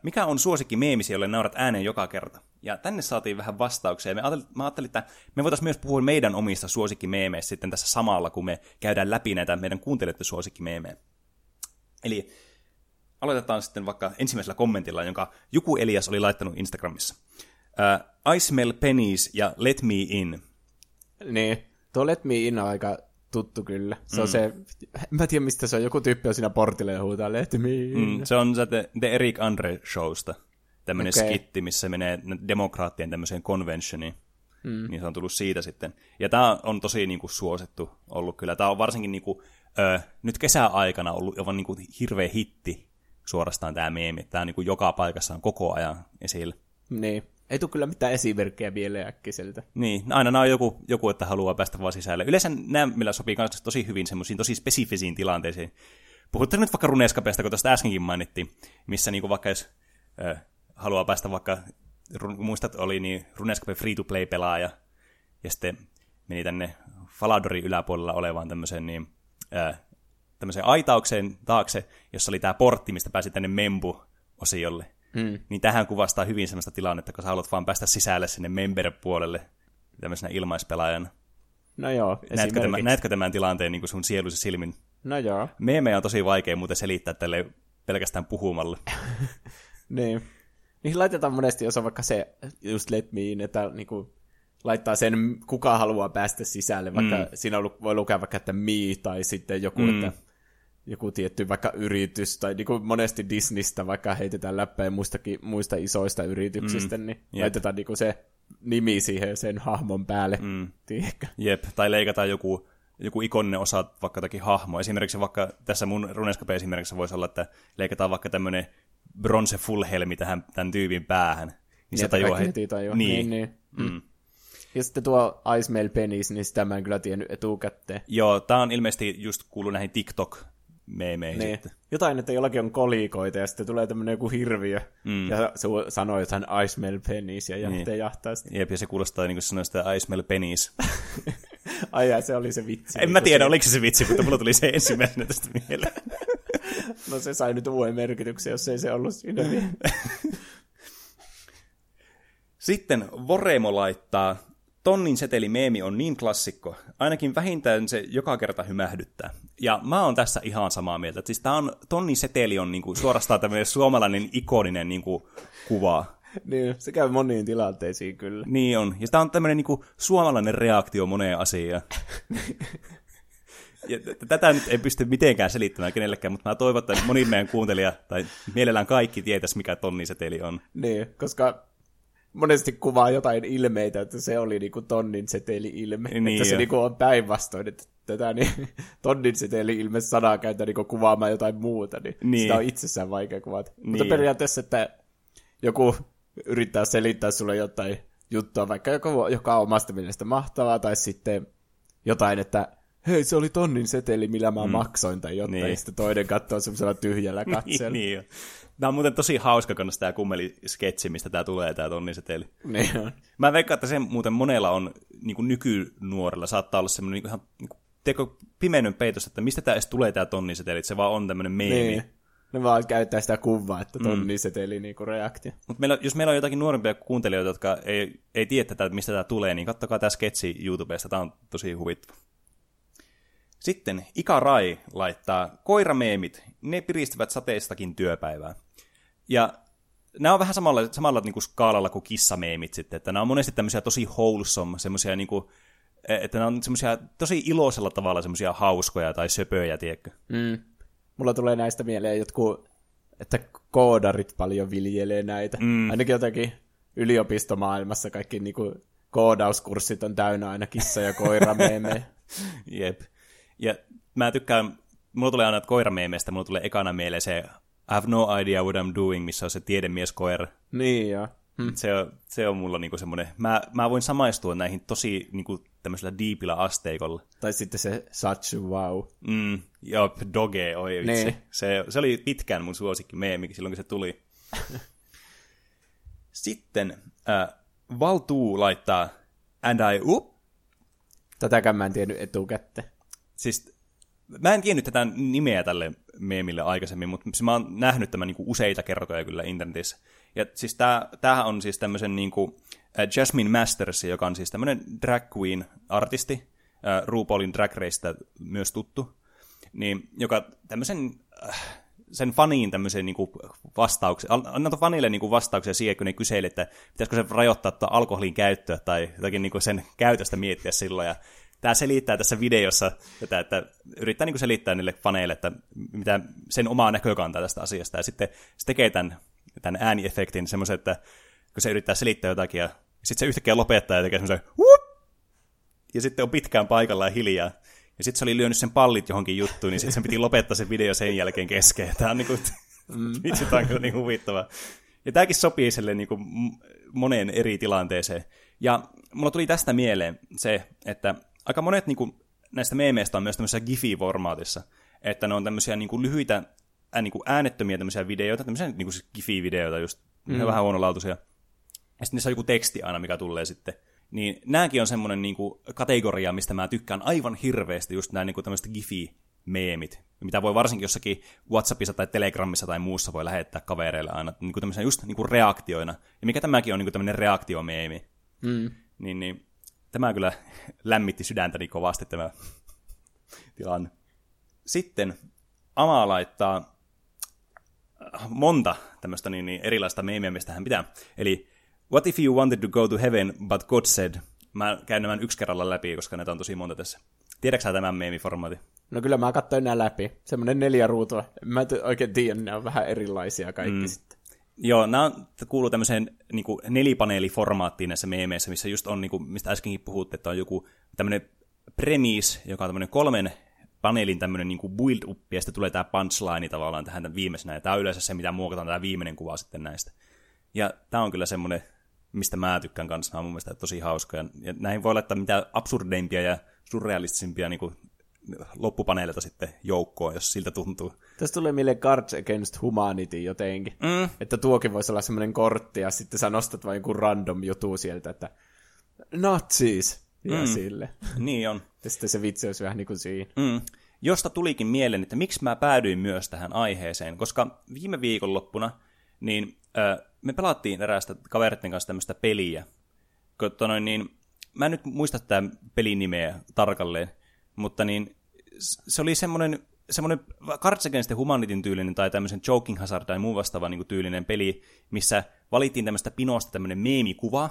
mikä on suosikki meemisi, jolle naurat ääneen joka kerta? Ja tänne saatiin vähän vastauksia. Me ajattelin, mä ajattelin, että me voitaisiin myös puhua meidän omista suosikkimeemeistä sitten tässä samalla, kun me käydään läpi näitä meidän kuuntelijoiden suosikkimeemejä. Eli aloitetaan sitten vaikka ensimmäisellä kommentilla, jonka joku Elias oli laittanut Instagramissa. Uh, I smell pennies ja let me in. Niin, tuo let me in on aika tuttu kyllä. Se mm. on se, en mä tiedä mistä se on, joku tyyppi on siinä portille ja huutaa lehtimiin. Mm, se on se The, The Eric Andre Showsta, tämmöinen okay. skitti, missä menee demokraattien tämmöiseen conventioniin. Mm. Niin se on tullut siitä sitten. Ja tämä on tosi niin kuin, suosittu ollut kyllä. Tämä on varsinkin niin kuin, ö, nyt kesäaikana ollut aivan niin kuin, hirveä hitti suorastaan tämä meemi. Tämä niin kuin, joka paikassa on koko ajan esillä. Niin. Ei tule kyllä mitään esimerkkejä vielä äkkiseltä. Niin, aina nämä on joku, joku, että haluaa päästä vaan sisälle. Yleensä nämä, millä sopii myös tosi hyvin semmoisiin tosi spesifisiin tilanteisiin. Puhutaan nyt vaikka Runescapesta, kun tuosta äskenkin mainittiin, missä niinku vaikka jos ö, haluaa päästä vaikka, muistat, oli niin Runescape free-to-play-pelaaja, ja sitten meni tänne Faladorin yläpuolella olevaan tämmöiseen niin, ö, tämmöiseen aitaukseen taakse, jossa oli tämä portti, mistä pääsi tänne Membu-osiolle. Mm. Niin tähän kuvastaa hyvin sellaista tilannetta, kun sä haluat vaan päästä sisälle sinne member-puolelle tämmöisenä ilmaispelaajana. No joo, näetkö tämän, näetkö tämän tilanteen niin kuin sun sielusi silmin? No joo. Meemejä on tosi vaikea muuten selittää tälle pelkästään puhumalla. niin. Niihin laitetaan monesti, jos on vaikka se just let me in, että niinku laittaa sen, kuka haluaa päästä sisälle, vaikka mm. siinä voi lukea vaikka, että me tai sitten joku, mm. että joku tietty vaikka yritys, tai niin kuin monesti Disneystä vaikka heitetään läppää muistakin, muista isoista yrityksistä, mm. niin Jep. laitetaan niin kuin se nimi siihen sen hahmon päälle. Mm. Jep, tai leikataan joku, joku ikoninen osa vaikka jotakin hahmo. Esimerkiksi vaikka tässä mun Runescape esimerkiksi voisi olla, että leikataan vaikka tämmöinen bronze full helmi tähän tämän tyypin päähän. Niin, niin se tajuaa, heti tajua. Niin. niin, niin. Mm. Mm. Ja sitten tuo Icemail Pennies, niin sitä mä en kyllä tiennyt etukäteen. Joo, tää on ilmeisesti just kuullut näihin TikTok meemeihin niin. sitten. Jotain, että jollakin on kolikoita ja sitten tulee tämmöinen joku hirviö mm. ja se sanoo jotain I smell pennies ja niin. jahtaa sitä. Jep, ja se kuulostaa niin kuin sanoa sitä I smell pennies. Ai ja, se oli se vitsi. En mä tiedä, se... oliko se se vitsi, mutta mulla tuli se ensimmäisenä tästä mieleen. no se sai nyt uuden merkityksen, jos ei se ollut siinä. Sitten Voremo laittaa tonnin seteli meemi on niin klassikko, ainakin vähintään se joka kerta hymähdyttää. Ja mä oon tässä ihan samaa mieltä. Että siis tää on, tonnin seteli on niinku suorastaan tämmöinen suomalainen ikoninen niinku kuva. Niin, se käy moniin tilanteisiin kyllä. Niin on. Ja tämä on tämmöinen niinku suomalainen reaktio moneen asiaan. Ja tätä nyt ei pysty mitenkään selittämään kenellekään, mutta mä toivon, että moni meidän kuuntelija, tai mielellään kaikki tietäisi, mikä tonniseteli on. Niin, koska monesti kuvaa jotain ilmeitä, että se oli niinku tonnin seteli-ilme. Niin että se niinku on päinvastoin, että tätä niin, tonnin seteli-ilme sanaa käytä niinku kuvaamaan jotain muuta, niin, niin. sitä on itsessään vaikea kuvata. Niin Mutta periaatteessa, että joku yrittää selittää sulle jotain juttua, vaikka joka, joka on omasta mielestä mahtavaa, tai sitten jotain, että hei, se oli tonnin seteli, millä mä mm. maksoin tai jotain, niin. ja sitten toinen katsoo semmoisella tyhjällä katseella. niin, niin Tämä on muuten tosi hauska, kun tämä kummeli-sketsi, mistä tämä tulee, tämä tonniseteli. Niin on. Mä veikkaan, että se muuten monella on niin kuin nykynuorella, saattaa olla semmoinen niin ihan niin kuin, teko pimeinyn peitos, että mistä tämä edes tulee tämä tonniseteli, että se vaan on tämmöinen meemi. Niin. Ne vaan käyttää sitä kuvaa, että tonniseteli mm. niinku reaktio. Mutta meillä, jos meillä on jotakin nuorempia kuuntelijoita, jotka ei, ei tiedä tätä, mistä tämä tulee, niin kattokaa tämä sketsi YouTubesta, tämä on tosi huvittava. Sitten Ika Rai laittaa koirameemit, ne piristävät sateistakin työpäivää. Ja nämä on vähän samalla, samalla niin kuin skaalalla kuin kissameemit sitten, että nämä on monesti tämmöisiä tosi wholesome, semmoisia niin kuin, että nämä on semmoisia tosi iloisella tavalla semmoisia hauskoja tai söpöjä, tiedätkö? Mm. Mulla tulee näistä mieleen jotkut, että koodarit paljon viljelee näitä. Mm. Ainakin jotenkin yliopistomaailmassa kaikki niin kuin, koodauskurssit on täynnä aina kissa- ja koirameemejä. Jep. Ja mä tykkään, mulla tulee aina koirameemeistä, mulla tulee ekana mieleen se I have no idea what I'm doing, missä on se tiedemieskoira. Niin joo. Hm. Se, on, se on mulla niinku semmoinen, mä, mä voin samaistua näihin tosi niinku tämmöisellä diipillä asteikolla. Tai sitten se such wow. Mm, joo, doge, oi vitsi. Niin. Se, se oli pitkään mun suosikki meemi silloin, kun se tuli. sitten äh, Valtuu laittaa And I up. Tätäkään mä en tiennyt etukäteen. Siis mä en tiennyt tätä nimeä tälle meemille aikaisemmin, mutta mä oon nähnyt tämän niinku useita kertoja kyllä internetissä. Ja siis tää, tämähän on siis tämmöisen niinku, Jasmine Masters, joka on siis tämmöinen drag queen artisti, äh, RuPaulin Drag Racestä myös tuttu, niin, joka tämmöisen äh, sen faniin tämmöisen niin vastauksen, anna fanille niin vastauksia siihen, kun ne kyselee, että pitäisikö se rajoittaa alkoholin käyttöä tai jotakin niin sen käytöstä miettiä silloin, ja tämä selittää tässä videossa tätä, että yrittää niin kuin selittää niille faneille, että mitä sen omaa näkökantaa tästä asiasta, ja sitten se tekee tämän, tämän ääniefektin semmoisen, että kun se yrittää selittää jotakin, ja sitten se yhtäkkiä lopettaa ja tekee semmoisen ja sitten on pitkään paikalla ja hiljaa. Ja sitten se oli lyönyt sen pallit johonkin juttuun, niin sitten sen piti lopettaa se video sen jälkeen kesken. Tämä on niin kuin, mm. vitsi, tämä on kyllä niin huvittava. Ja tämäkin sopii sille niin kuin moneen eri tilanteeseen. Ja mulla tuli tästä mieleen se, että aika monet niin kuin, näistä meemeistä on myös tämmöisessä Gifi-formaatissa. Että ne on tämmöisiä niin kuin lyhyitä ää, niin kuin äänettömiä tämmöisiä videoita, tämmöisiä niin kuin Gifi-videoita just, mm. vähän huonolautuisia. Ja sitten niissä on joku teksti aina, mikä tulee sitten niin nämäkin on semmoinen niin kuin, kategoria, mistä mä tykkään aivan hirveästi, just nämä niin kuin, tämmöiset gifi-meemit, mitä voi varsinkin jossakin WhatsAppissa tai Telegramissa tai muussa voi lähettää kavereille aina, niin kuin tämmöisenä just niin kuin reaktioina. Ja mikä tämäkin on niin kuin tämmöinen reaktiomeemi. Mm. Niin, niin tämä kyllä lämmitti sydäntäni kovasti tämä tilanne. Sitten Ama laittaa monta tämmöistä niin, niin erilaista meemiä, mistä hän pitää. Eli What if you wanted to go to heaven, but God said? Mä käyn nämä yksi kerralla läpi, koska näitä on tosi monta tässä. Tiedätkö tämän meemiformaati? No kyllä mä katsoin nämä läpi. Semmoinen neljä ruutua. Mä oikein tiedä, ne on vähän erilaisia kaikki mm. sitten. Joo, nämä kuuluu tämmöiseen niin kuin nelipaneeliformaattiin näissä meemeissä, missä just on, niin kuin, mistä äskenkin puhutte, että on joku tämmöinen premise, joka on tämmöinen kolmen paneelin tämmöinen niin kuin build-up, ja sitten tulee tämä punchline tavallaan tähän viimeisenä, ja tämä on yleensä se, mitä muokataan tämä viimeinen kuva sitten näistä. Ja tämä on kyllä semmoinen mistä mä tykkään kanssa, on mun mielestä tosi hauska. Ja, ja näihin voi laittaa mitä absurdeimpia ja surrealistisimpia niin kuin, loppupaneeleita sitten joukkoon, jos siltä tuntuu. Tästä tulee mieleen Cards Against Humanity jotenkin. Mm. Että tuokin voisi olla semmoinen kortti, ja sitten sä nostat vain joku random jutu sieltä, että Nazis, ja mm. sille. Niin on. Ja sitten se vitsi olisi vähän niin kuin siinä. Mm. Josta tulikin mieleen, että miksi mä päädyin myös tähän aiheeseen, koska viime viikonloppuna niin ö, me pelattiin eräästä kaveritten kanssa tämmöistä peliä. Noin, niin, mä en nyt muista tämä pelin nimeä tarkalleen, mutta niin, se oli semmoinen semmoinen Cards Against Humanitin tyylinen tai tämmöisen Joking Hazard tai muu vastaava niin tyylinen peli, missä valittiin tämmöistä pinosta tämmöinen meemikuva,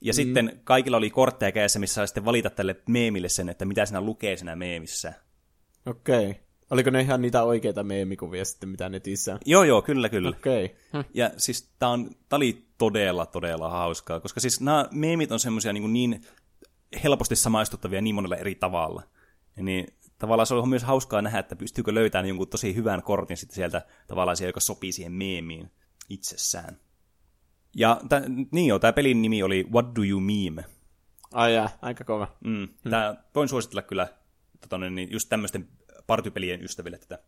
ja mm. sitten kaikilla oli kortteja kädessä, missä sai sitten valita tälle meemille sen, että mitä siinä lukee siinä meemissä. Okei. Okay. Oliko ne ihan niitä oikeita meemikuvia sitten, mitä netissä? Joo, joo, kyllä, kyllä. Okei. Okay. Ja siis tää, on, tää oli todella, todella hauskaa, koska siis nämä meemit on semmoisia niin, niin helposti samaistuttavia niin monella eri tavalla. Ja niin tavallaan se on myös hauskaa nähdä, että pystyykö löytämään jonkun tosi hyvän kortin sitten sieltä tavallaan siellä, joka sopii siihen meemiin itsessään. Ja t- niin joo, tämä pelin nimi oli What Do You Meme? Ai jää, aika kova. Mm, tää, voin suositella kyllä tota, niin just tämmöisten partypelien ystäville tätä.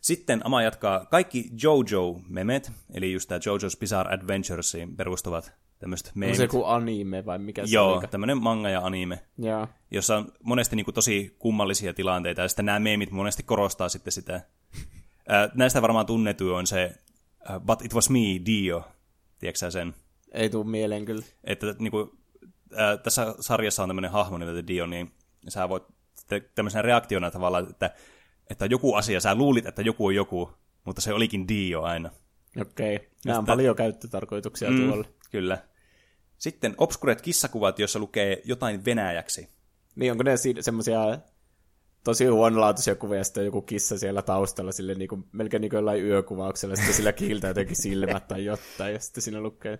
Sitten Ama jatkaa kaikki JoJo-memet, eli just tämä JoJo's Bizarre Adventuresiin perustuvat tämmöiset meemit. On se joku anime vai mikä se Joo, tämmöinen manga ja anime, ja. jossa on monesti niinku tosi kummallisia tilanteita, ja sitten nämä meemit monesti korostaa sitten sitä. näistä varmaan tunnetu on se But It Was Me, Dio. Tiedätkö sen? Ei tule mieleen kyllä. Että niinku, äh, tässä sarjassa on tämmöinen hahmo nimeltä Dio, niin sä voit tämmöisenä reaktiona tavallaan, että, että joku asia, sä luulit, että joku on joku, mutta se olikin Dio aina. Okei, okay. nämä on paljon käyttötarkoituksia mm, tuolla. Kyllä. Sitten obskuret kissakuvat, joissa lukee jotain venäjäksi. Niin, onko ne semmoisia tosi huonolaatuisia kuvia, ja sitten joku kissa siellä taustalla, sille niin kuin, melkein niin kuin jollain yökuvauksella, sitten sillä kiiltää jotenkin silmät tai jotain, ja sitten siinä lukee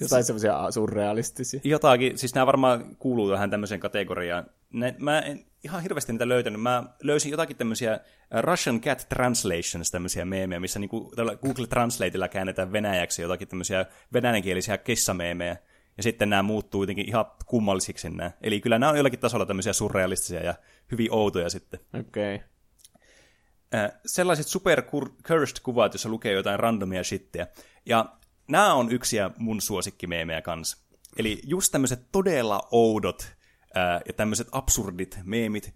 jotain semmoisia surrealistisia. Jotakin, siis nämä varmaan kuuluu tähän tämmöiseen kategoriaan. Ne, mä en ihan hirveästi niitä löytänyt. Mä löysin jotakin tämmöisiä äh, Russian Cat Translations, tämmöisiä meemejä, missä niinku Google Translateilla käännetään venäjäksi jotakin tämmöisiä venäjänkielisiä kissameemejä. Ja sitten nämä muuttuu jotenkin ihan kummallisiksi nämä. Eli kyllä nämä on jollakin tasolla tämmöisiä surrealistisia ja hyvin outoja sitten. Okei. Okay. Äh, sellaiset super cursed kuvat, jossa lukee jotain randomia shittiä. Ja nämä on yksiä mun suosikkimeemejä kanssa. Eli just tämmöiset todella oudot ää, ja tämmöiset absurdit meemit,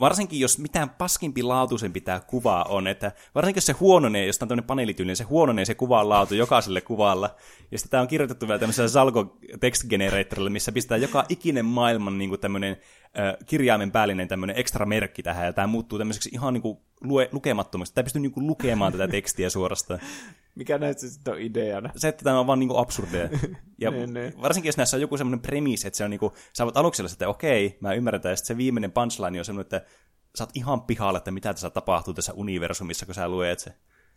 varsinkin jos mitään paskimpi laatuisempi tämä kuva on, että varsinkin jos se huononee, jos on tämmöinen paneelityylinen, se huononee se kuvan laatu jokaiselle kuvalla. Ja sitten tämä on kirjoitettu vielä tämmöisellä generatorilla, missä pistää joka ikinen maailman niin kuin tämmöinen kirjaimen päällinen tämmöinen ekstra merkki tähän, ja tämä muuttuu tämmöiseksi ihan niin kuin lue, lukemattomaksi. Tämä pystyy niin kuin lukemaan tätä tekstiä suorastaan. Mikä näissä sitten on ideana? Se, että tämä on vaan niinku absurdeja. Ja Niin, niin. varsinkin jos näissä on joku semmoinen premissi, että se on niinku, sä voit aluksi olla, että okei, mä ymmärrän, ja sitten se viimeinen punchline on semmoinen, että sä oot ihan pihalla, että mitä tässä tapahtuu tässä universumissa, kun sä luet se.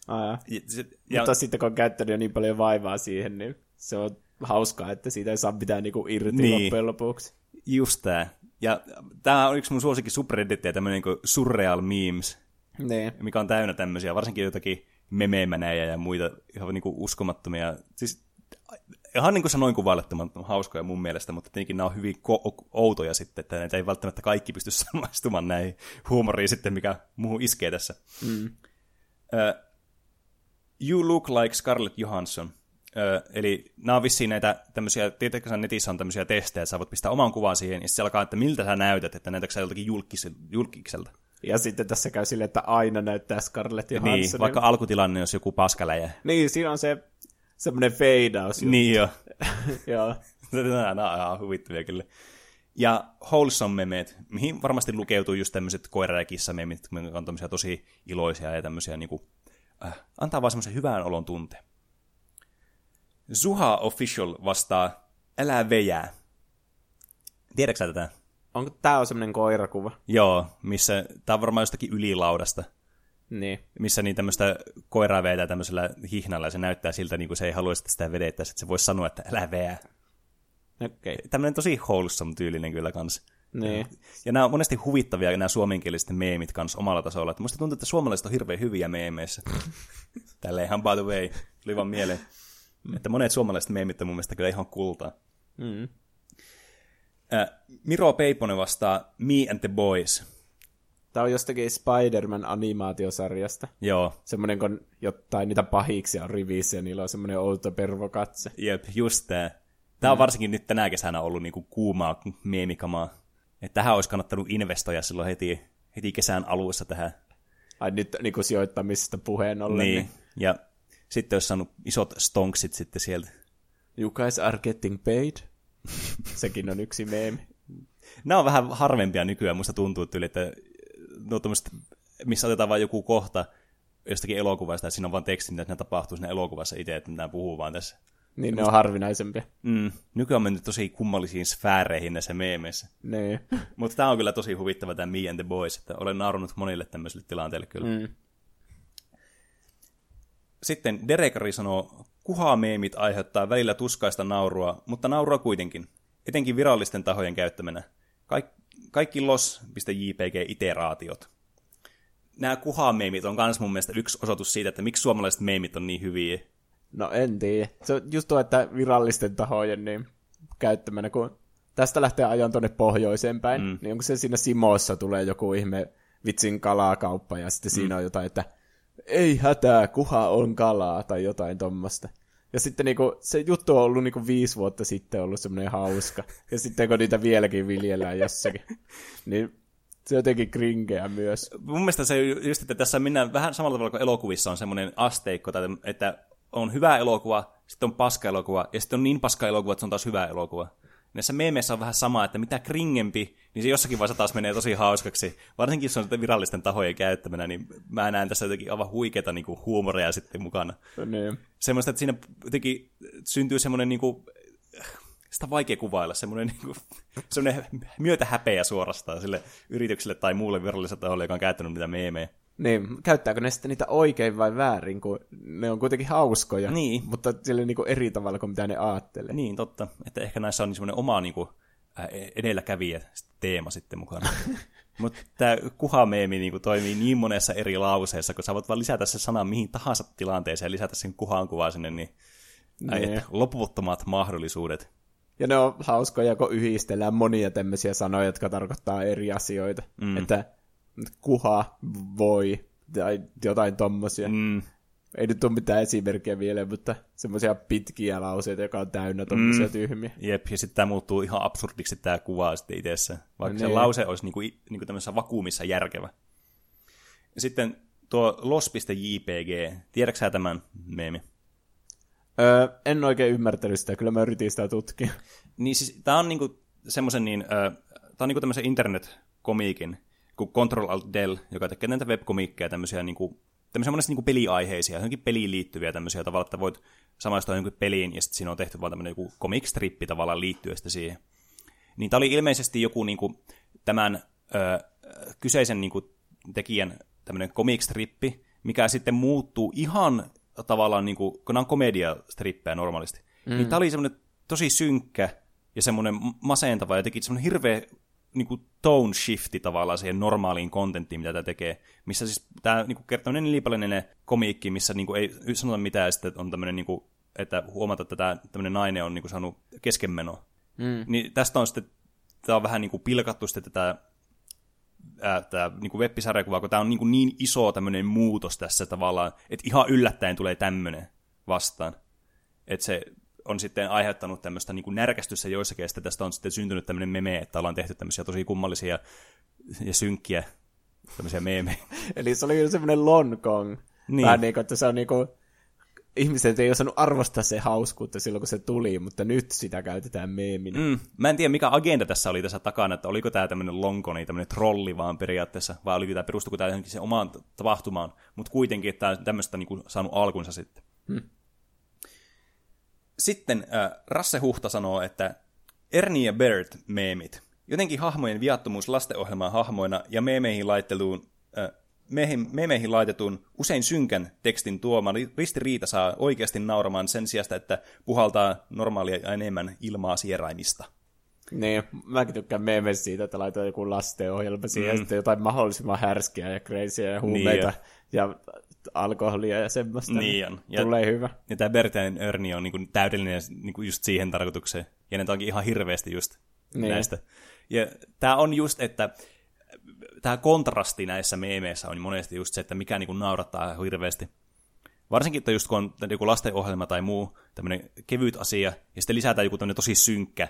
Ja, se- ja, Mutta sitten kun on käyttänyt jo niin paljon vaivaa siihen, niin se on hauskaa, että siitä ei saa mitään niinku irti Niin. niin. loppujen lopuksi. just tää. Ja tää on yksi mun suosikin subreddittiä, tämmöinen niin surreal memes, Niin. mikä on täynnä tämmöisiä, varsinkin jotakin memeemänejä ja muita ihan niin kuin uskomattomia. Siis ihan niin kuin sanoin kuvailettoman hauskoja mun mielestä, mutta tietenkin nämä on hyvin ko- outoja sitten, että näitä ei välttämättä kaikki pysty samaistumaan näihin huumoriin sitten, mikä muuhun iskee tässä. Mm. Uh, you look like Scarlett Johansson. Uh, eli nämä on vissiin näitä tämmöisiä, tietenkin netissä on tämmöisiä testejä, että sä voit pistää oman kuvan siihen, ja sitten se alkaa, että miltä sä näytät, että näytätkö sä joltakin julkikselta. Ja sitten tässä käy silleen, että aina näyttää Scarlett Johansson. Niin, vaikka alkutilanne olisi joku paskaläjä. niin, siinä on se semmoinen fade-out. Niin jo. Joo. Nämä on ihan huvittavia kyllä. Ja wholesome memet, mihin varmasti lukeutuu just tämmöiset koira- ja kissamemit, mitkä on tosi iloisia ja tämmöisiä niinku, äh, antaa vaan semmoisen hyvän olon tunteen. Zuha Official vastaa, älä vejää. Tiedätkö sä tätä? Onko tää on semmoinen koirakuva? Joo, missä, tää on varmaan jostakin ylilaudasta, Niin. missä niin tämmöistä koiraa vedetään tämmöisellä hihnalla, ja se näyttää siltä, niin kuin se ei haluaisi sitä vedettäisi, että se voisi sanoa, että älä veä. Okei. Okay. Tämmöinen tosi wholesome tyylinen kyllä kans. Niin. Ja nämä on monesti huvittavia nämä suomenkieliset meemit kanssa omalla tasolla. Että musta tuntuu, että suomalaiset on hirveän hyviä meemeissä. Tälleen ihan by the way. Tuli vaan mieleen. Että monet suomalaiset meemit on mun mielestä kyllä ihan kultaa. Mm. Äh, Miro Peiponen vastaa Me and the Boys. Tää on jostakin Spider-Man animaatiosarjasta. Joo, Semmoinen, kun jotain niitä pahiksia on rivissä ja niillä on semmoinen outo pervokatse. jep, just tää. Tää on varsinkin nyt tänä kesänä ollut niinku kuumaa meemikamaa. Että tähän olisi kannattanut investoida silloin heti, heti kesän alussa tähän. Ai nyt niin kuin sijoittamisesta puheen ollen. Niin. Niin. Ja sitten olisi saanut isot stonksit sitten sieltä. You guys are getting paid. Sekin on yksi meemi. Nämä on vähän harvempia nykyään, musta tuntuu tyyli, että no tommoset, missä otetaan vain joku kohta jostakin elokuvasta, että siinä on vain teksti, mitä tapahtuu siinä elokuvassa itse, että mitä puhuu vaan tässä. Niin ne on harvinaisempia. Mm, nykyään on mennyt tosi kummallisiin sfääreihin näissä meemeissä. Niin. Mutta tämä on kyllä tosi huvittava tämä Me and the Boys, että olen naurunut monille tämmöisille tilanteille kyllä. Mm. Sitten Derekari sanoo, kuha-meemit aiheuttaa välillä tuskaista naurua, mutta naurua kuitenkin, etenkin virallisten tahojen käyttämänä. Kaik- kaikki los.jpg-iteraatiot. Nämä kuha-meemit on myös mun mielestä yksi osoitus siitä, että miksi suomalaiset meemit on niin hyviä. No en tiedä. Se on just tuo, että virallisten tahojen niin käyttämänä, kun tästä lähtee ajan tuonne pohjoiseen päin, mm. niin onko se siinä Simossa tulee joku ihme vitsin kalakauppa ja sitten mm. siinä on jotain, että ei hätää, kuha on kalaa tai jotain tommosta. Ja sitten niinku, se juttu on ollut niinku viisi vuotta sitten ollut semmoinen hauska. Ja sitten kun niitä vieläkin viljellään jossakin, niin se jotenkin krinkeä myös. Mun mielestä se just, että tässä mennään vähän samalla tavalla kuin elokuvissa on semmoinen asteikko, että on hyvä elokuva, sitten on paska elokuva, ja sitten on niin paska elokuva, että se on taas hyvä elokuva. Näissä meemeissä on vähän sama, että mitä kringempi, niin se jossakin vaiheessa taas menee tosi hauskaksi. Varsinkin jos on sitten virallisten tahojen käyttämänä, niin mä näen tässä jotenkin aivan huikeita niin kuin, huumoreja sitten mukana. Niin. Semmoista, että siinä jotenkin syntyy semmoinen niin kuin, sitä on vaikea kuvailla, semmoinen, niin kuin, semmoinen myötähäpeä suorastaan sille yritykselle tai muulle viralliselle taholle, joka on käyttänyt niitä meemejä. Niin, käyttääkö ne sitten niitä oikein vai väärin, kun ne on kuitenkin hauskoja, Niin. mutta sille niinku eri tavalla kuin mitä ne aattelee. Niin, totta. Että ehkä näissä on niin semmoinen oma niin kuin, äh, edelläkävijä teema sitten mukana. Mutta tämä kuhameemi niin kuin, toimii niin monessa eri lauseessa, kun sä voit vaan lisätä se sana mihin tahansa tilanteeseen ja lisätä sen kuhan kuvaa sinne, niin ai, Niin. että, loputtomat mahdollisuudet. Ja ne on hauskoja, kun yhdistellään monia tämmöisiä sanoja, jotka tarkoittaa eri asioita. Mm. Että kuha, voi, tai jotain tommosia. Mm. Ei nyt ole mitään esimerkkejä vielä, mutta semmoisia pitkiä lauseita, joka on täynnä tommosia mm. tyhmiä. jep, ja sitten tämä muuttuu ihan absurdiksi tämä kuva sitten itsessä, vaikka No se niin. lause olisi niin kuin, niin kuin tämmöisessä vakuumissa järkevä. Sitten tuo los.jpg, tiedätkö sä tämän meemi? Öö, en oikein ymmärtänyt sitä, kyllä mä yritin sitä tutkia. Niin siis tää on niinku semmoisen niin, äh, tää on niinku tämmöisen internet-komiikin, kuin Control Alt Del, joka tekee näitä webkomiikkeja, tämmöisiä niinku tämmöisiä monesti niin peliaiheisia, johonkin peliin liittyviä tämmöisiä tavalla, että voit samaistua johonkin peliin, ja sitten siinä on tehty vaan tämmöinen joku comic strippi tavallaan liittyen siihen. Niin tämä oli ilmeisesti joku niin kuin, tämän ö, kyseisen niin kuin, tekijän tämmöinen comic strippi, mikä sitten muuttuu ihan tavallaan, niin kuin, kun nämä on komediastrippejä normaalisti. Mm. Niin tämä oli semmoinen tosi synkkä ja semmoinen masentava ja teki semmoinen hirveä niin kuin tone shifti tavallaan siihen normaaliin kontenttiin, mitä tämä tekee. Missä siis tämä niin kuin, kertoo nelipalinen komiikki, missä niin kuin, ei sanota mitään, ja sitten on tämmöinen, niin kuin, että huomata, että tämä tämmöinen nainen on niin kuin, saanut keskenmeno. Mm. Niin tästä on sitten, tämä on vähän niin kuin pilkattu sitten tätä ää, tämä niin web-sarjakuva, kun tämä on niin, kuin niin iso tämmöinen muutos tässä tavallaan, että ihan yllättäen tulee tämmöinen vastaan. Että se on sitten aiheuttanut tämmöistä niin närkästyssä joissakin, ja tästä on sitten syntynyt tämmöinen meme, että ollaan tehty tämmöisiä tosi kummallisia ja synkkiä tämmöisiä meemejä. Eli se oli semmoinen Long Kong. Niin. Vähän niin kuin, että se on niin kuin, ihmiset ei osannut arvostaa se hauskuutta silloin, kun se tuli, mutta nyt sitä käytetään meeminä. Mm. Mä en tiedä, mikä agenda tässä oli tässä takana, että oliko tämä tämmöinen lonkoni, tämmöinen trolli vaan periaatteessa, vai oliko tämä, perustuko tämä johonkin sen omaan tapahtumaan, mutta kuitenkin, että tämä on tämmöistä niin kuin, saanut alkunsa sitten. Hmm. Sitten äh, Rasse Huhta sanoo, että Ernie ja Bert meemit. Jotenkin hahmojen viattomuus lastenohjelman hahmoina ja meemeihin laitteluun äh, memeihin laitetun usein synkän tekstin tuoma ristiriita saa oikeasti nauramaan sen sijasta, että puhaltaa normaalia ja enemmän ilmaa sieraimista. Niin, mäkin tykkään meemeistä siitä, että laitetaan joku lastenohjelma siihen, mm. sitten jotain mahdollisimman härskiä ja crazyä ja huumeita niin ja alkoholia ja semmoista. Niin on. Ja, tulee hyvä. Ja tämä Bertian Örni on niinku täydellinen niinku just siihen tarkoitukseen. Ja ne onkin ihan hirveästi just niin. näistä. Ja tämä on just, että tämä kontrasti näissä meemeissä on monesti just se, että mikä niinku naurattaa hirveästi. Varsinkin, että just kun on joku lastenohjelma tai muu tämmöinen kevyt asia, ja sitten lisätään joku tämmöinen tosi synkkä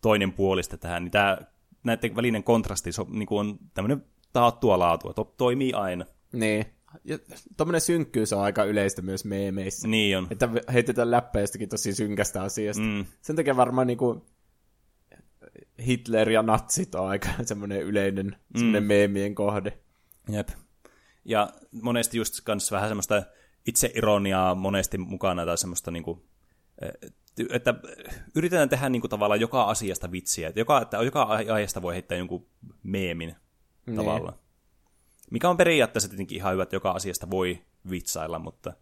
toinen puolista tähän, niin tämä näiden välinen kontrasti so, niin on tämmöinen taattua laatua, to, toimii aina. Niin. Ja tommonen synkkyys on aika yleistä myös meemeissä. Niin on. Että heitetään läppä jostakin tosi synkästä asiasta. Mm. Sen takia varmaan niinku Hitler ja natsit on aika semmoinen yleinen mm. semmoinen meemien kohde. Jep. Ja monesti just kanssa vähän semmoista itseironiaa monesti mukana tai semmoista niinku, eh, että yritetään tehdä niinku tavallaan joka asiasta vitsiä. Että joka, että joka aiheesta voi heittää jonkun meemin niin. tavallaan. Mikä on periaatteessa tietenkin ihan hyvä, että joka asiasta voi vitsailla, mutta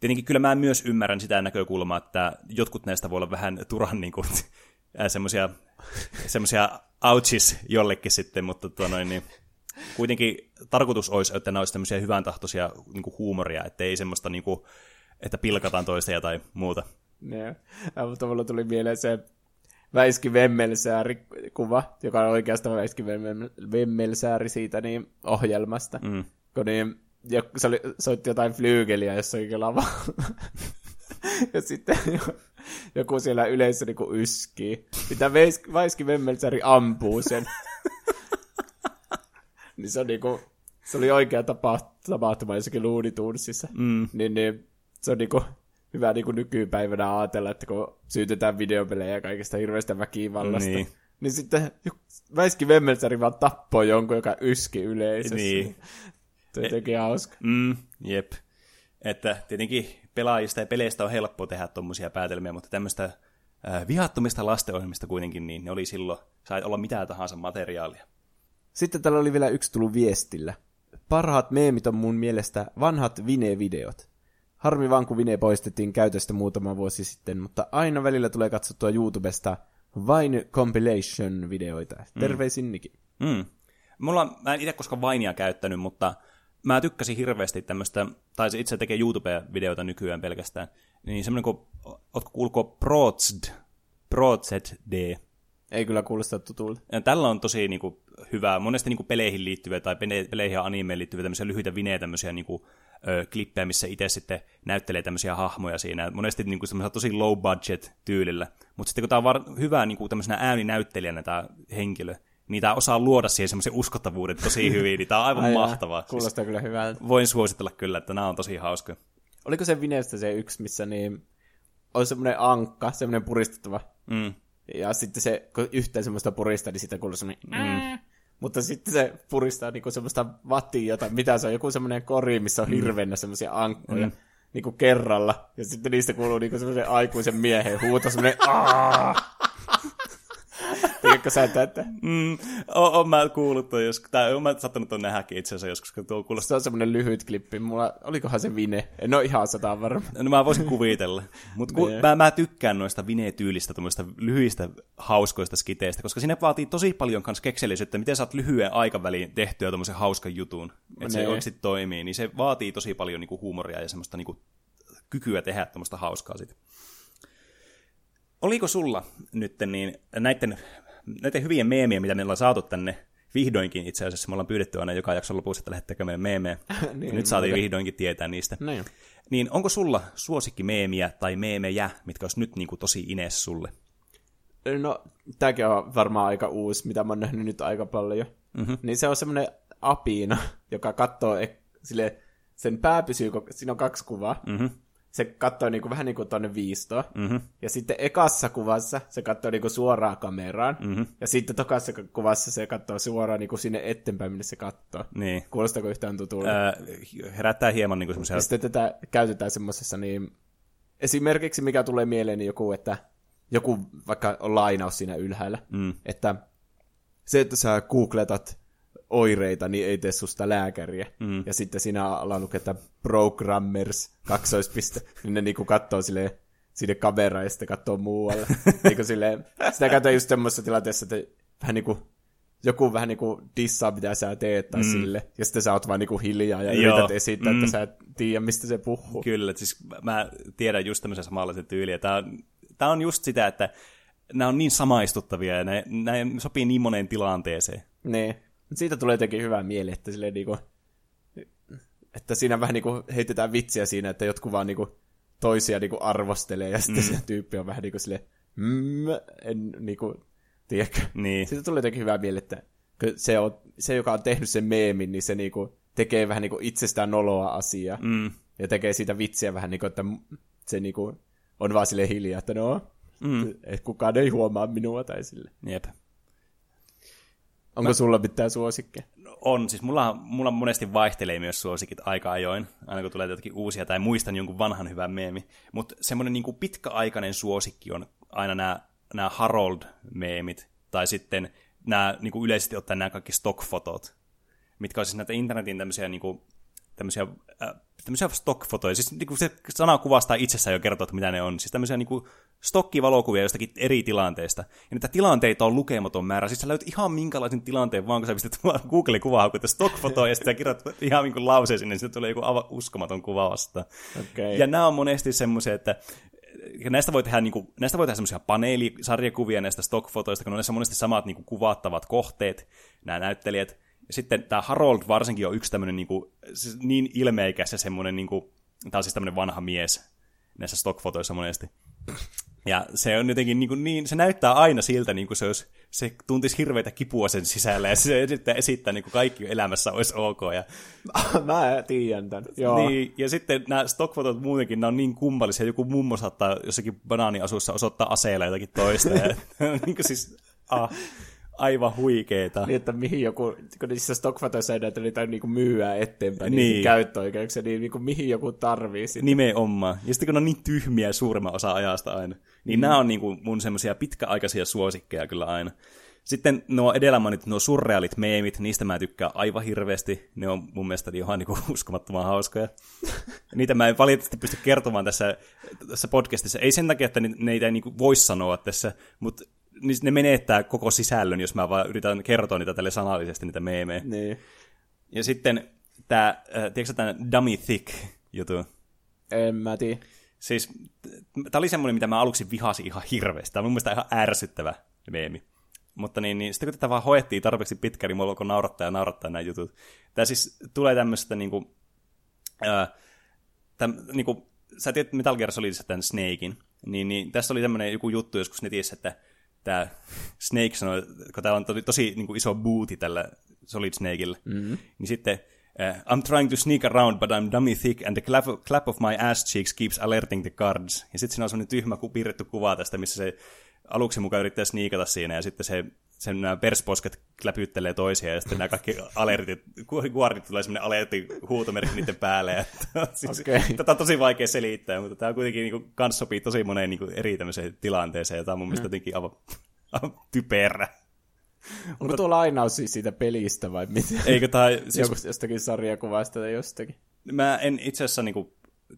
tietenkin kyllä mä myös ymmärrän sitä näkökulmaa, että jotkut näistä voi olla vähän turhan niin kuin, semmoisia semmoisia ouchis jollekin sitten, mutta tuo noin, niin kuitenkin tarkoitus olisi, että nämä olisi tämmöisiä hyvän tahtoisia niin kuin huumoria, että ei semmoista, niin kuin, että pilkataan toista tai muuta. Ne, mutta mulla tuli mieleen se Väiski Vemmelsääri kuva, joka on oikeastaan Väiski Vemmelsääri siitä niin ohjelmasta. Mm. Kun niin, se oli, soitti jotain flyygeliä jossakin lavalla. ja sitten joku siellä yleisössä niin yskii. Mitä Väiski Vemmelsääri ampuu sen. niin se on niinku, se oli oikea tapa, tapahtuma jossakin luunituunsissa. Mm. Niin, niin, se on niinku, hyvä niin kuin nykypäivänä ajatella, että kun syytetään videopelejä ja kaikesta hirveästä väkivallasta, niin, niin sitten Väiski Vemmelsari vaan tappoi jonkun, joka yski yleisössä. Niin. Tuo jotenkin hauska. Mm, jep. Että tietenkin pelaajista ja peleistä on helppo tehdä tuommoisia päätelmiä, mutta tämmöistä äh, vihattomista lastenohjelmista kuitenkin, niin ne oli silloin, sai olla mitä tahansa materiaalia. Sitten täällä oli vielä yksi tullut viestillä. Parhaat meemit on mun mielestä vanhat Vine-videot. Harmi vaan, kun Vine poistettiin käytöstä muutama vuosi sitten, mutta aina välillä tulee katsottua YouTubesta vain compilation-videoita. Mm. Terveisin mm. Niki. Mm. Mulla, mä en itse koskaan Vainia käyttänyt, mutta mä tykkäsin hirveästi tämmöistä, tai se itse tekee YouTube-videoita nykyään pelkästään, niin semmoinen kuin, ootko kuulko Prozd, ProZD? Ei kyllä kuulosta tutulta. Ja tällä on tosi niin kuin, hyvää, monesti niin kuin, peleihin liittyviä tai peleihin ja animeen liittyviä tämmöisiä lyhyitä vinejä, tämmöisiä niin kuin, ö, klippejä, missä itse sitten näyttelee tämmöisiä hahmoja siinä. Monesti niin kuin tosi low budget tyylillä. Mutta sitten kun tämä on var- hyvä niin kuin tämmöisenä ääninäyttelijänä tämä henkilö, niin tämä osaa luoda siihen semmoisen uskottavuuden tosi hyvin, niin tämä on aivan Ai mahtavaa. Kuulostaa siis, kyllä hyvältä. Voin suositella kyllä, että nämä on tosi hauska. Oliko se Vinestä se yksi, missä niin on semmoinen ankka, semmoinen puristettava. Mm. Ja sitten se, kun yhteen semmoista purista, niin sitten kuuluu semmoinen... Mm. Mutta sitten se puristaa niinku semmoista jota mitä se on, joku semmoinen kori, missä on hirveänä semmoisia ankkoja. Mm niinku kerralla. Ja sitten niistä kuuluu niinku semmoisen aikuisen miehen huuto, semmoinen Tiedätkö sä tätä? Mm, oon, oon mä kuullut toi joskus, tai oon mä sattanut ton nähäkin itse asiassa joskus, kun tuo kuulostaa. Se on semmoinen lyhyt klippi, mulla, olikohan se Vine? En ole ihan sataan varma. No mä voisin kuvitella. Mutta ku, mä, mä, tykkään noista Vine-tyylistä, tuommoista lyhyistä, hauskoista skiteistä, koska sinne vaatii tosi paljon kans keksellisyyttä, miten saat lyhyen aikaväliin tehtyä tuommoisen hauskan jutun, että se oikeasti toimii, niin se vaatii tosi paljon niinku huumoria ja semmoista niinku kykyä tehdä tuommoista hauskaa sitten. Oliko sulla nyt niin, näiden, näiden hyvien meemien, mitä meillä on saatu tänne, vihdoinkin itse asiassa, me ollaan pyydetty aina joka jakson lopussa, että lähettäkää meille meemejä, niin, nyt saatiin vihdoinkin tietää niistä. Niin. niin onko sulla meemiä tai meemejä, mitkä olisi nyt niin kuin tosi ines sulle? No, tämäkin on varmaan aika uusi, mitä mä oon nähnyt nyt aika paljon. Mm-hmm. Niin se on semmoinen apina, joka katsoo, sille, sen pää pysyy, siinä on kaksi kuvaa, mm-hmm se katsoi niinku, vähän niin kuin tuonne viistoon. Mm-hmm. Ja sitten ekassa kuvassa se katsoi niinku suoraan kameraan. Mm-hmm. Ja sitten tokassa kuvassa se katsoo suoraan niinku sinne eteenpäin, minne se katsoo. Niin. Kuulostaako yhtään tutulta? Öö, herättää hieman niinku semmoisia... sitten tätä käytetään semmoisessa niin... Esimerkiksi mikä tulee mieleen, niin joku, että joku vaikka on lainaus siinä ylhäällä. Mm. Että se, että sä googletat oireita, niin ei tee susta lääkäriä. Mm. Ja sitten siinä alaa lukea programmers, kaksoispiste, niin ne niinku katsoo silleen sinne kameraan ja sitten katsoo muualle. niinku silleen, sitä katsoo just semmoisessa tilanteessa, että vähän niinku joku vähän niinku dissaa, mitä sä teet tai mm. sille, ja sitten sä oot vaan niinku hiljaa ja Joo. yrität esittää, mm. että sä et tiedä, mistä se puhuu. Kyllä, siis mä tiedän just tämmöisen samanlaisen tyyliä. Tää on, tää on just sitä, että nämä on niin samaistuttavia ja ne, ne sopii niin moneen tilanteeseen. Niin. Siitä tulee jotenkin hyvä mieli, että, silleen niinku, että siinä vähän niinku heitetään vitsiä siinä, että jotkut vaan niinku toisia niinku arvostelee, ja sitten mm. se tyyppi on vähän niinku silleen, mm, en niinku, tiedäkö. Niin. Siitä tulee jotenkin hyvä mieli, että se, on, se, joka on tehnyt sen meemin, niin se niinku tekee vähän niinku itsestään noloa asiaa. Mm. Ja tekee siitä vitsiä vähän niinku, että se niinku on vaan sille hiljaa, että no, mm. että kukaan ei huomaa minua tai sille. Jep. Onko mä... sulla mitään suosikkeja? No, on, siis mulla, mulla monesti vaihtelee myös suosikit aika ajoin, aina kun tulee jotakin uusia tai muistan jonkun vanhan hyvän meemi. Mutta semmoinen niin pitkäaikainen suosikki on aina nämä, nämä Harold-meemit, tai sitten nämä niin kuin yleisesti ottaen nämä kaikki stock-fotot, mitkä on siis näitä internetin tämmöisiä niin kuin, tämmöisiä, äh, tämmöisiä stock-fotoja. Siis niin kuin se sana kuvastaa itsessään jo kertoo, että mitä ne on. Siis tämmöisiä niin kuin stokkivalokuvia jostakin eri tilanteista. Ja niitä tilanteita on lukematon määrä. Siis sä löyt ihan minkälaisen tilanteen vaan, kun sä pistät Google kuvaa stock-fotoa ja sitten kirjoitat ihan niin kuin lauseen sinne, niin sitten tulee joku aivan uskomaton kuva vasta. Okay. Ja nämä on monesti semmoisia, että ja näistä voi tehdä, niin kuin, näistä voi tehdä semmoisia paneelisarjakuvia näistä stockfotoista, kun on näissä monesti samat niin kuin, kuvattavat kohteet, nämä näyttelijät. Sitten tämä Harold varsinkin on yksi tämmöinen niin, kuin, siis niin ilmeikäs ja semmoinen, niin kuin, tämä on siis tämmöinen vanha mies näissä stockfotoissa monesti. Ja se on jotenkin niin, kuin niin se näyttää aina siltä, niin kuin se, olisi, se tuntisi hirveitä kipua sen sisällä, ja se esittää, esittää niin kuin kaikki elämässä olisi ok. Ja... Mä tiedän tämän, joo. Niin, ja sitten nämä stockfotot muutenkin, nämä on niin kummallisia, joku mummo saattaa jossakin banaaniasussa osoittaa aseella jotakin toista, ja niin kuin siis, ah, aivan huikeeta. Niin, että mihin joku, kun niissä stockfotoissa ei näitä niitä niin myyä eteenpäin, niin, niin käyttöoikeuksia, niin, niin kuin, mihin joku tarvii sitä. Nimenomaan. Ja sitten kun ne on niin tyhmiä suurimman osa ajasta aina, niin mm. nämä on niin kuin mun semmoisia pitkäaikaisia suosikkeja kyllä aina. Sitten nuo edellä mainitut, nuo surrealit meemit, niistä mä tykkään aivan hirveästi. Ne on mun mielestä ihan niin uskomattoman hauskoja. Niitä mä en valitettavasti pysty kertomaan tässä, tässä podcastissa. Ei sen takia, että niitä ei niin voi sanoa tässä, mutta niin ne menettää koko sisällön, jos mä vaan yritän kertoa niitä tälle sanallisesti, niitä meemejä. Niin. Ja sitten tämä, äh, tiedätkö tämä Dummy Thick jutu? En mä tiedä. Siis, tämä oli semmoinen, mitä mä aluksi vihasin ihan hirveästi. Tämä on mun mielestä ihan ärsyttävä meemi. Mutta niin, niin sitten kun tätä vaan hoettiin tarpeeksi pitkään, niin mulla alkoi naurattaa ja naurattaa nämä jutut. Tämä siis tulee tämmöistä niinku, äh, täm, niinku, sä tiedät Metal Gear Solidissa tämän Snakein, niin, niin tässä oli tämmöinen joku juttu joskus netissä, että tämä Snake sanoi, kun täällä on tosi, tosi niin kuin iso booty tällä Solid Snakeilla, mm-hmm. niin sitten uh, I'm trying to sneak around, but I'm dummy thick, and the clap, clap of my ass cheeks keeps alerting the guards. Ja sitten siinä on semmoinen tyhmä piirretty kuva tästä, missä se aluksi mukaan yrittää sniikata siinä, ja sitten se sen nämä persposket läpyttelee toisiaan, ja sitten nämä kaikki alertit, kuorit tulee semmoinen alertti huutomerkki niiden päälle. Että, siis, okay. Tätä on tosi vaikea selittää, mutta tämä kuitenkin niin kuin, kans sopii tosi moneen niin kuin, eri tämmöiseen tilanteeseen, ja tämä on mun mielestä jotenkin aivan, aivan typerä. Onko mutta, tuo lainaus siis siitä pelistä vai mitä? Eikö tai... Siis, Joku jostakin sarjakuvasta tai jostakin? Mä en itse asiassa niin kuin,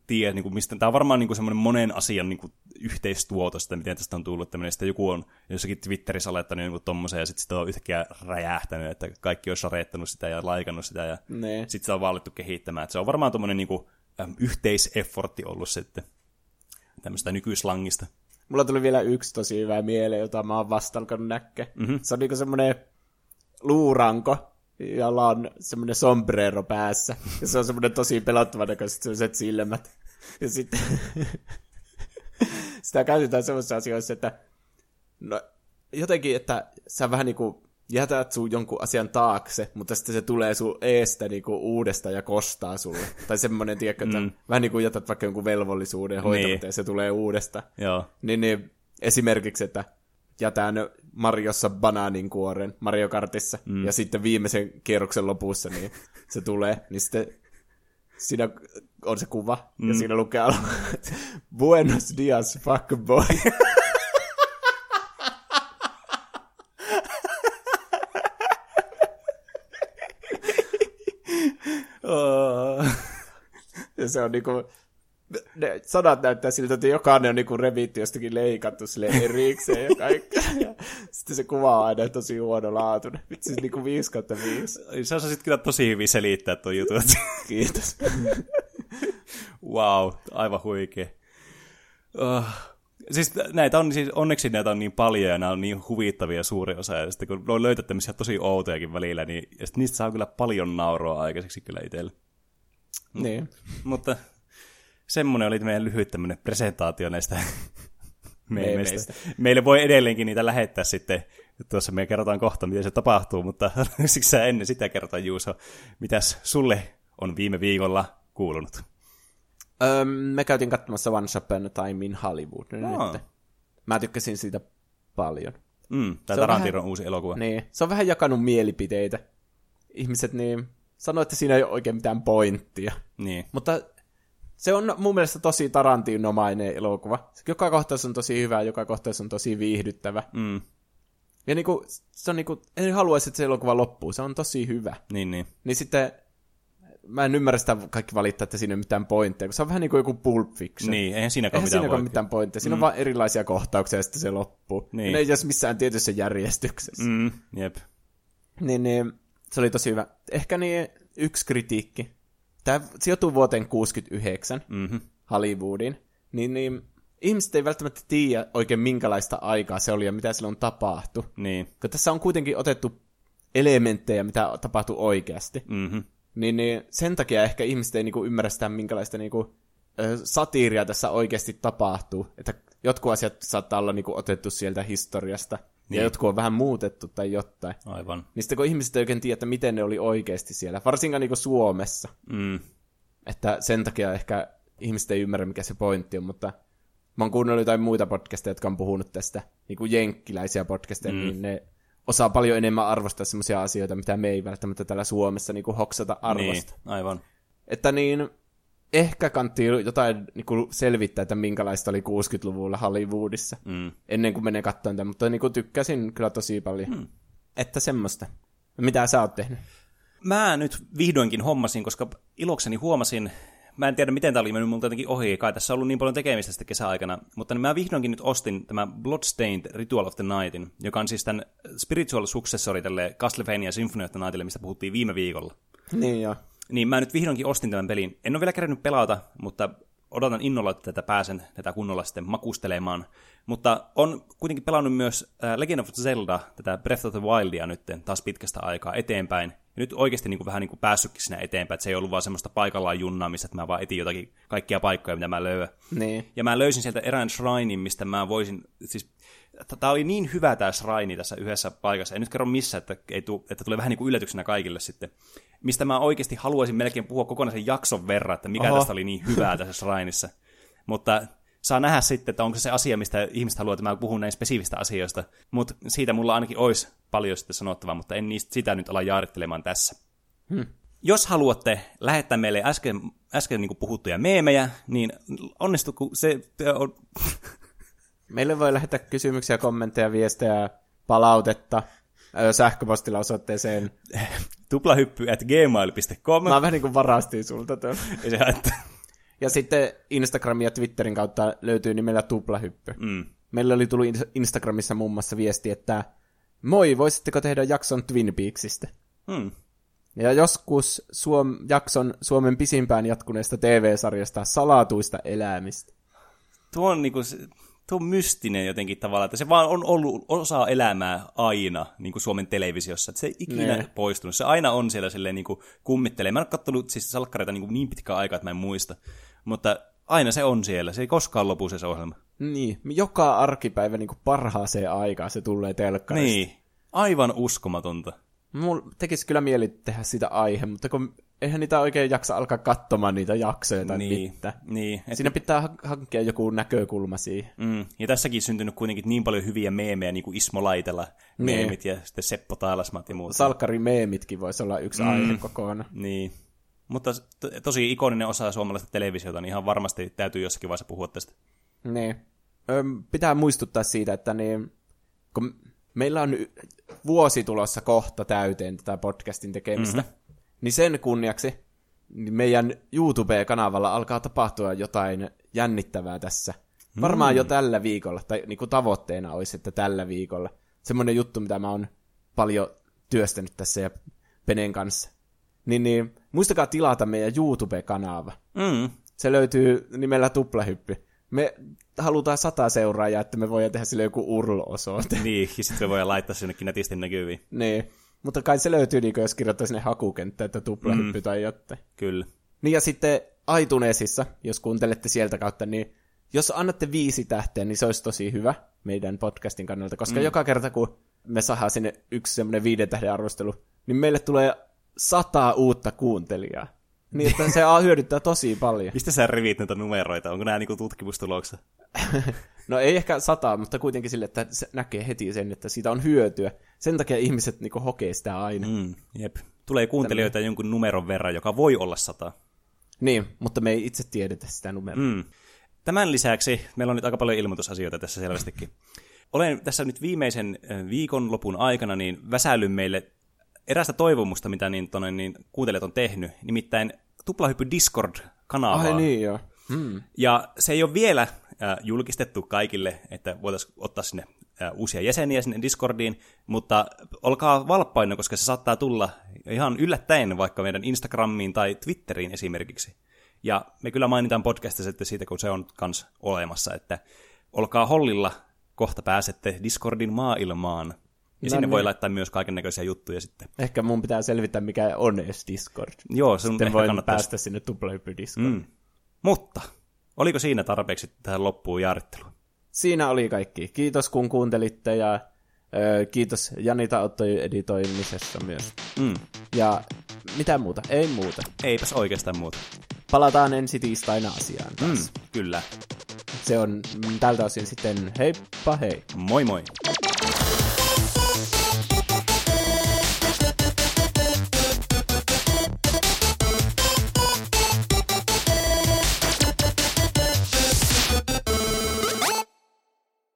tiedä, niin kuin, mistä, tämä on varmaan niin kuin semmoinen monen asian niin kuin, yhteistuotosta, miten tästä on tullut tämmöinen, sitten joku on jossakin Twitterissä laittanut jonkun tommosen, ja sitten sitä on yhtäkkiä räjähtänyt, että kaikki on sareettanut sitä ja laikannut sitä, ja sitten sitä on vaan kehittämään. Että se on varmaan tuommoinen niin yhteiseffortti ollut sitten tämmöistä nykyislangista. Mulla tuli vielä yksi tosi hyvä mieleen, jota mä oon vasta alkanut. Mm-hmm. Se on niinku semmoinen luuranko, jolla on semmoinen sombrero päässä. Ja se on semmoinen tosi pelottava näköiset sellaiset silmät. Ja sitten sitä käytetään semmoisissa asioissa, että no, jotenkin, että sä vähän niin kuin jätät sun jonkun asian taakse, mutta sitten se tulee sun eestä niin kuin uudestaan ja kostaa sulle. tai semmoinen, tiedätkö, että mm. vähän niin kuin jätät vaikka jonkun velvollisuuden hoitamatta niin. ja se tulee uudestaan. Joo. Niin, niin esimerkiksi, että jätän Mariossa banaaninkuoren Mario Kartissa, mm. ja sitten viimeisen kierroksen lopussa niin se tulee, niin sitten siinä on se kuva, mm. ja siinä lukee Buenos dias, fuck boy. ja se on niinku, ne sanat näyttää siltä, että jokainen on niinku revitty jostakin leikattu sille erikseen ja kaikkea. Sitten se kuva on aina tosi huonolaatuinen. Vitsi, siis niinku 5 kautta 5. Sä osasit kyllä tosi hyvin selittää tuon jutun. Kiitos. wow, aivan huikea. Uh, siis näitä on, siis onneksi näitä on niin paljon ja nämä on niin huvittavia suuri osa. Ja sitten kun on löytää tämmöisiä tosi outojakin välillä, niin ja niistä saa kyllä paljon nauroa aikaiseksi kyllä itselle. Niin. Mutta semmoinen oli meidän lyhyt tämmöinen presentaatio näistä meemeistä. Meille voi edelleenkin niitä lähettää sitten. Tuossa me kerrotaan kohta, miten se tapahtuu, mutta siksi sä ennen sitä kertaa, Juuso, mitäs sulle on viime viikolla kuulunut? Öö, me käytiin katsomassa Once Upon a Time in Hollywood. No. Nyt. Mä tykkäsin siitä paljon. Mm, tämä Tarantinon vähän, uusi elokuva. Niin, se on vähän jakanut mielipiteitä. Ihmiset niin sanoo, että siinä ei ole oikein mitään pointtia. Niin. Mutta se on mun mielestä tosi Tarantinomainen elokuva. Joka kohtaus on tosi hyvä, joka kohtaus on tosi viihdyttävä. Mm. Ja niinku, se on niinku, en haluaisi, että se elokuva loppuu. Se on tosi hyvä. Niin, niin. Niin sitten, mä en ymmärrä sitä kaikki valittaa, että siinä ei ole mitään pointteja, kun se on vähän niin kuin joku Pulp Fiction. Niin, eihän siinäkään eihän mitään, mitään pointteja. Siinä mm. on vaan erilaisia kohtauksia ja sitten se loppuu. Niin. Ne ei jos missään tietyssä järjestyksessä. Mm, jep. Niin, niin, se oli tosi hyvä. Ehkä niin yksi kritiikki tämä sijoittuu vuoteen 69 mm-hmm. Hollywoodin, niin, niin ihmiset ei välttämättä tiedä oikein minkälaista aikaa se oli ja mitä silloin tapahtui. Niin. Kun tässä on kuitenkin otettu elementtejä, mitä tapahtui oikeasti. Mm-hmm. Niin, niin sen takia ehkä ihmiset ei niinku ymmärrä sitä, minkälaista niinku, ö, satiiria tässä oikeasti tapahtuu. Että jotkut asiat saattaa olla niinku otettu sieltä historiasta. Niin. Ja jotkut on vähän muutettu tai jotain. Aivan. Sitten kun ihmiset ei oikein tiedä, että miten ne oli oikeasti siellä, varsinkaan niin Suomessa. Mm. Että sen takia ehkä ihmiset ei ymmärrä, mikä se pointti on, mutta mä oon kuunnellut jotain muita podcasteja, jotka on puhunut tästä, niin kuin jenkkiläisiä podcasteja, mm. niin ne osaa paljon enemmän arvostaa sellaisia asioita, mitä me ei välttämättä täällä Suomessa niin kuin hoksata arvosta. Niin, aivan. Että niin, ehkä kantti jotain niin kuin selvittää, että minkälaista oli 60-luvulla Hollywoodissa, mm. ennen kuin menee katsomaan tämän, mutta niin kuin tykkäsin kyllä tosi paljon. Mm. Että semmoista. Mitä sä oot tehnyt? Mä nyt vihdoinkin hommasin, koska ilokseni huomasin, mä en tiedä miten tämä oli mennyt multa jotenkin ohi, kai tässä on ollut niin paljon tekemistä sitten kesäaikana, mutta niin mä vihdoinkin nyt ostin tämä Bloodstained Ritual of the Nightin, joka on siis tämän spiritual successori tälle Castlevania Symphony of the Nightille, mistä puhuttiin viime viikolla. Niin joo. Niin mä nyt vihdoinkin ostin tämän pelin. En ole vielä kerännyt pelata, mutta odotan innolla, että tätä pääsen tätä kunnolla sitten makustelemaan. Mutta on kuitenkin pelannut myös äh, Legend of Zelda, tätä Breath of the Wildia nyt taas pitkästä aikaa eteenpäin. Ja nyt oikeasti niin kuin, vähän niin kuin päässytkin sinne eteenpäin, että se ei ollut vaan semmoista paikallaan junnaamista, että mä vaan etin jotakin kaikkia paikkoja, mitä mä löydän. Niin. Ja mä löysin sieltä erään shrinin, mistä mä voisin, siis tämä oli niin hyvä tämä shrine tässä yhdessä paikassa, en nyt kerro missä, että, ei tuu, että tulee vähän niin kuin yllätyksenä kaikille sitten, mistä mä oikeasti haluaisin melkein puhua kokonaisen jakson verran, että mikä Oho. tästä oli niin hyvää tässä shrineissa. Mutta saa nähdä sitten, että onko se asia, mistä ihmiset haluaa, että mä puhun näin spesifistä asioista. Mutta siitä mulla ainakin olisi paljon sitten sanottavaa, mutta en niistä sitä nyt ala jaarittelemaan tässä. Hmm. Jos haluatte lähettää meille äsken, äsken niin puhuttuja meemejä, niin onnistuko se... On... Meille voi lähettää kysymyksiä, kommentteja, viestejä, palautetta sähköpostilla osoitteeseen tuplahyppy at gmail.com. Mä vähän niin kuin varastin sulta tuon. se Ja sitten Instagramin ja Twitterin kautta löytyy nimellä tuplahyppy. Mm. Meillä oli tullut Instagramissa muun muassa viesti, että moi, voisitteko tehdä jakson Twin Peaksista? Mm. Ja joskus Suom- jakson Suomen pisimpään jatkuneesta TV-sarjasta Salatuista elämistä. Tuo on niinku, tuo mystinen jotenkin tavallaan, että se vaan on ollut osa elämää aina niin kuin Suomen televisiossa, että se ei ikinä ne. poistunut. Se aina on siellä silleen niin kuin kummittelee. Mä en ole katsonut siis salkkareita niin, kuin niin pitkään aikaa, että mä en muista, mutta aina se on siellä. Se ei koskaan lopu se ohjelma. Niin, joka arkipäivä niin kuin parhaaseen aikaan se tulee telkkarista. Niin, aivan uskomatonta. Mulla tekisi kyllä mieli tehdä sitä aihe, mutta kun eihän niitä oikein jaksa alkaa katsomaan niitä jaksoja tai niin, mitään. Niin, et... Siinä pitää ha- hankkia joku näkökulma siihen. Mm, ja tässäkin syntynyt kuitenkin niin paljon hyviä meemejä, niin kuin Ismo Laitela niin. meemit ja sitten Seppo Taalasmat ja muuta. Salkkari meemitkin voisi olla yksi mm, aihe kokonaan. Niin. Mutta to- tosi ikoninen osa suomalaista televisiota, niin ihan varmasti täytyy jossakin vaiheessa puhua tästä. Niin. Öm, pitää muistuttaa siitä, että niin, kun meillä on vuosi tulossa kohta täyteen tätä podcastin tekemistä, mm-hmm niin sen kunniaksi meidän YouTube-kanavalla alkaa tapahtua jotain jännittävää tässä. Varmaan mm. jo tällä viikolla, tai niin kuin tavoitteena olisi, että tällä viikolla. Semmoinen juttu, mitä mä oon paljon työstänyt tässä ja Penen kanssa. Niin, niin muistakaa tilata meidän YouTube-kanava. Mm. Se löytyy nimellä Tuplahyppy. Me halutaan sata seuraajaa, että me voidaan tehdä sille joku urlo-osoite. Niin, ja sitten me voidaan laittaa sinnekin netisti näkyviin. Niin. Mutta kai se löytyy, niin jos kirjoittaa sinne hakukenttä, että tuplahyppy mm. tai jotain. Kyllä. Niin ja sitten iTunesissa, jos kuuntelette sieltä kautta, niin jos annatte viisi tähteä, niin se olisi tosi hyvä meidän podcastin kannalta, koska mm. joka kerta kun me saadaan sinne yksi semmoinen viiden tähden arvostelu, niin meille tulee sata uutta kuuntelijaa. Niin, että se hyödyttää tosi paljon. Mistä sä rivit näitä numeroita? Onko nämä niinku tutkimustuloksia? no ei ehkä sata, mutta kuitenkin sille, että se näkee heti sen, että siitä on hyötyä. Sen takia ihmiset niinku hokee sitä aina. Mm, jep. Tulee kuuntelijoita Tällainen. jonkun numeron verran, joka voi olla sata. Niin, mutta me ei itse tiedetä sitä numeroa. Mm. Tämän lisäksi meillä on nyt aika paljon ilmoitusasioita tässä selvästikin. Olen tässä nyt viimeisen viikonlopun aikana niin väsäillyt meille erästä toivomusta, mitä niin, tonne, niin kuuntelijat on tehnyt, nimittäin Tuplahyppy Discord-kanavaa. Ai niin, joo. Hmm. Ja se ei ole vielä äh, julkistettu kaikille, että voitaisiin ottaa sinne äh, uusia jäseniä sinne Discordiin, mutta olkaa valppaina, koska se saattaa tulla ihan yllättäen vaikka meidän Instagramiin tai Twitteriin esimerkiksi. Ja me kyllä mainitaan podcastissa sitten siitä, kun se on kans olemassa, että olkaa hollilla, kohta pääsette Discordin maailmaan. Ja no sinne niin. voi laittaa myös kaiken näköisiä juttuja sitten. Ehkä mun pitää selvittää, mikä on edes Discord. Joo, se sitten voin kannattaa... päästä sinne tuplahyppy Discord. Mm. Mutta, oliko siinä tarpeeksi tähän loppuun jaaritteluun? Siinä oli kaikki. Kiitos kun kuuntelitte ja ö, kiitos Janita Ottoi editoimisessa myös. Mm. Ja mitä muuta? Ei muuta. Eipäs oikeastaan muuta. Palataan ensi tiistaina asiaan taas. Mm, kyllä. Se on tältä osin sitten heippa hei. Moi moi.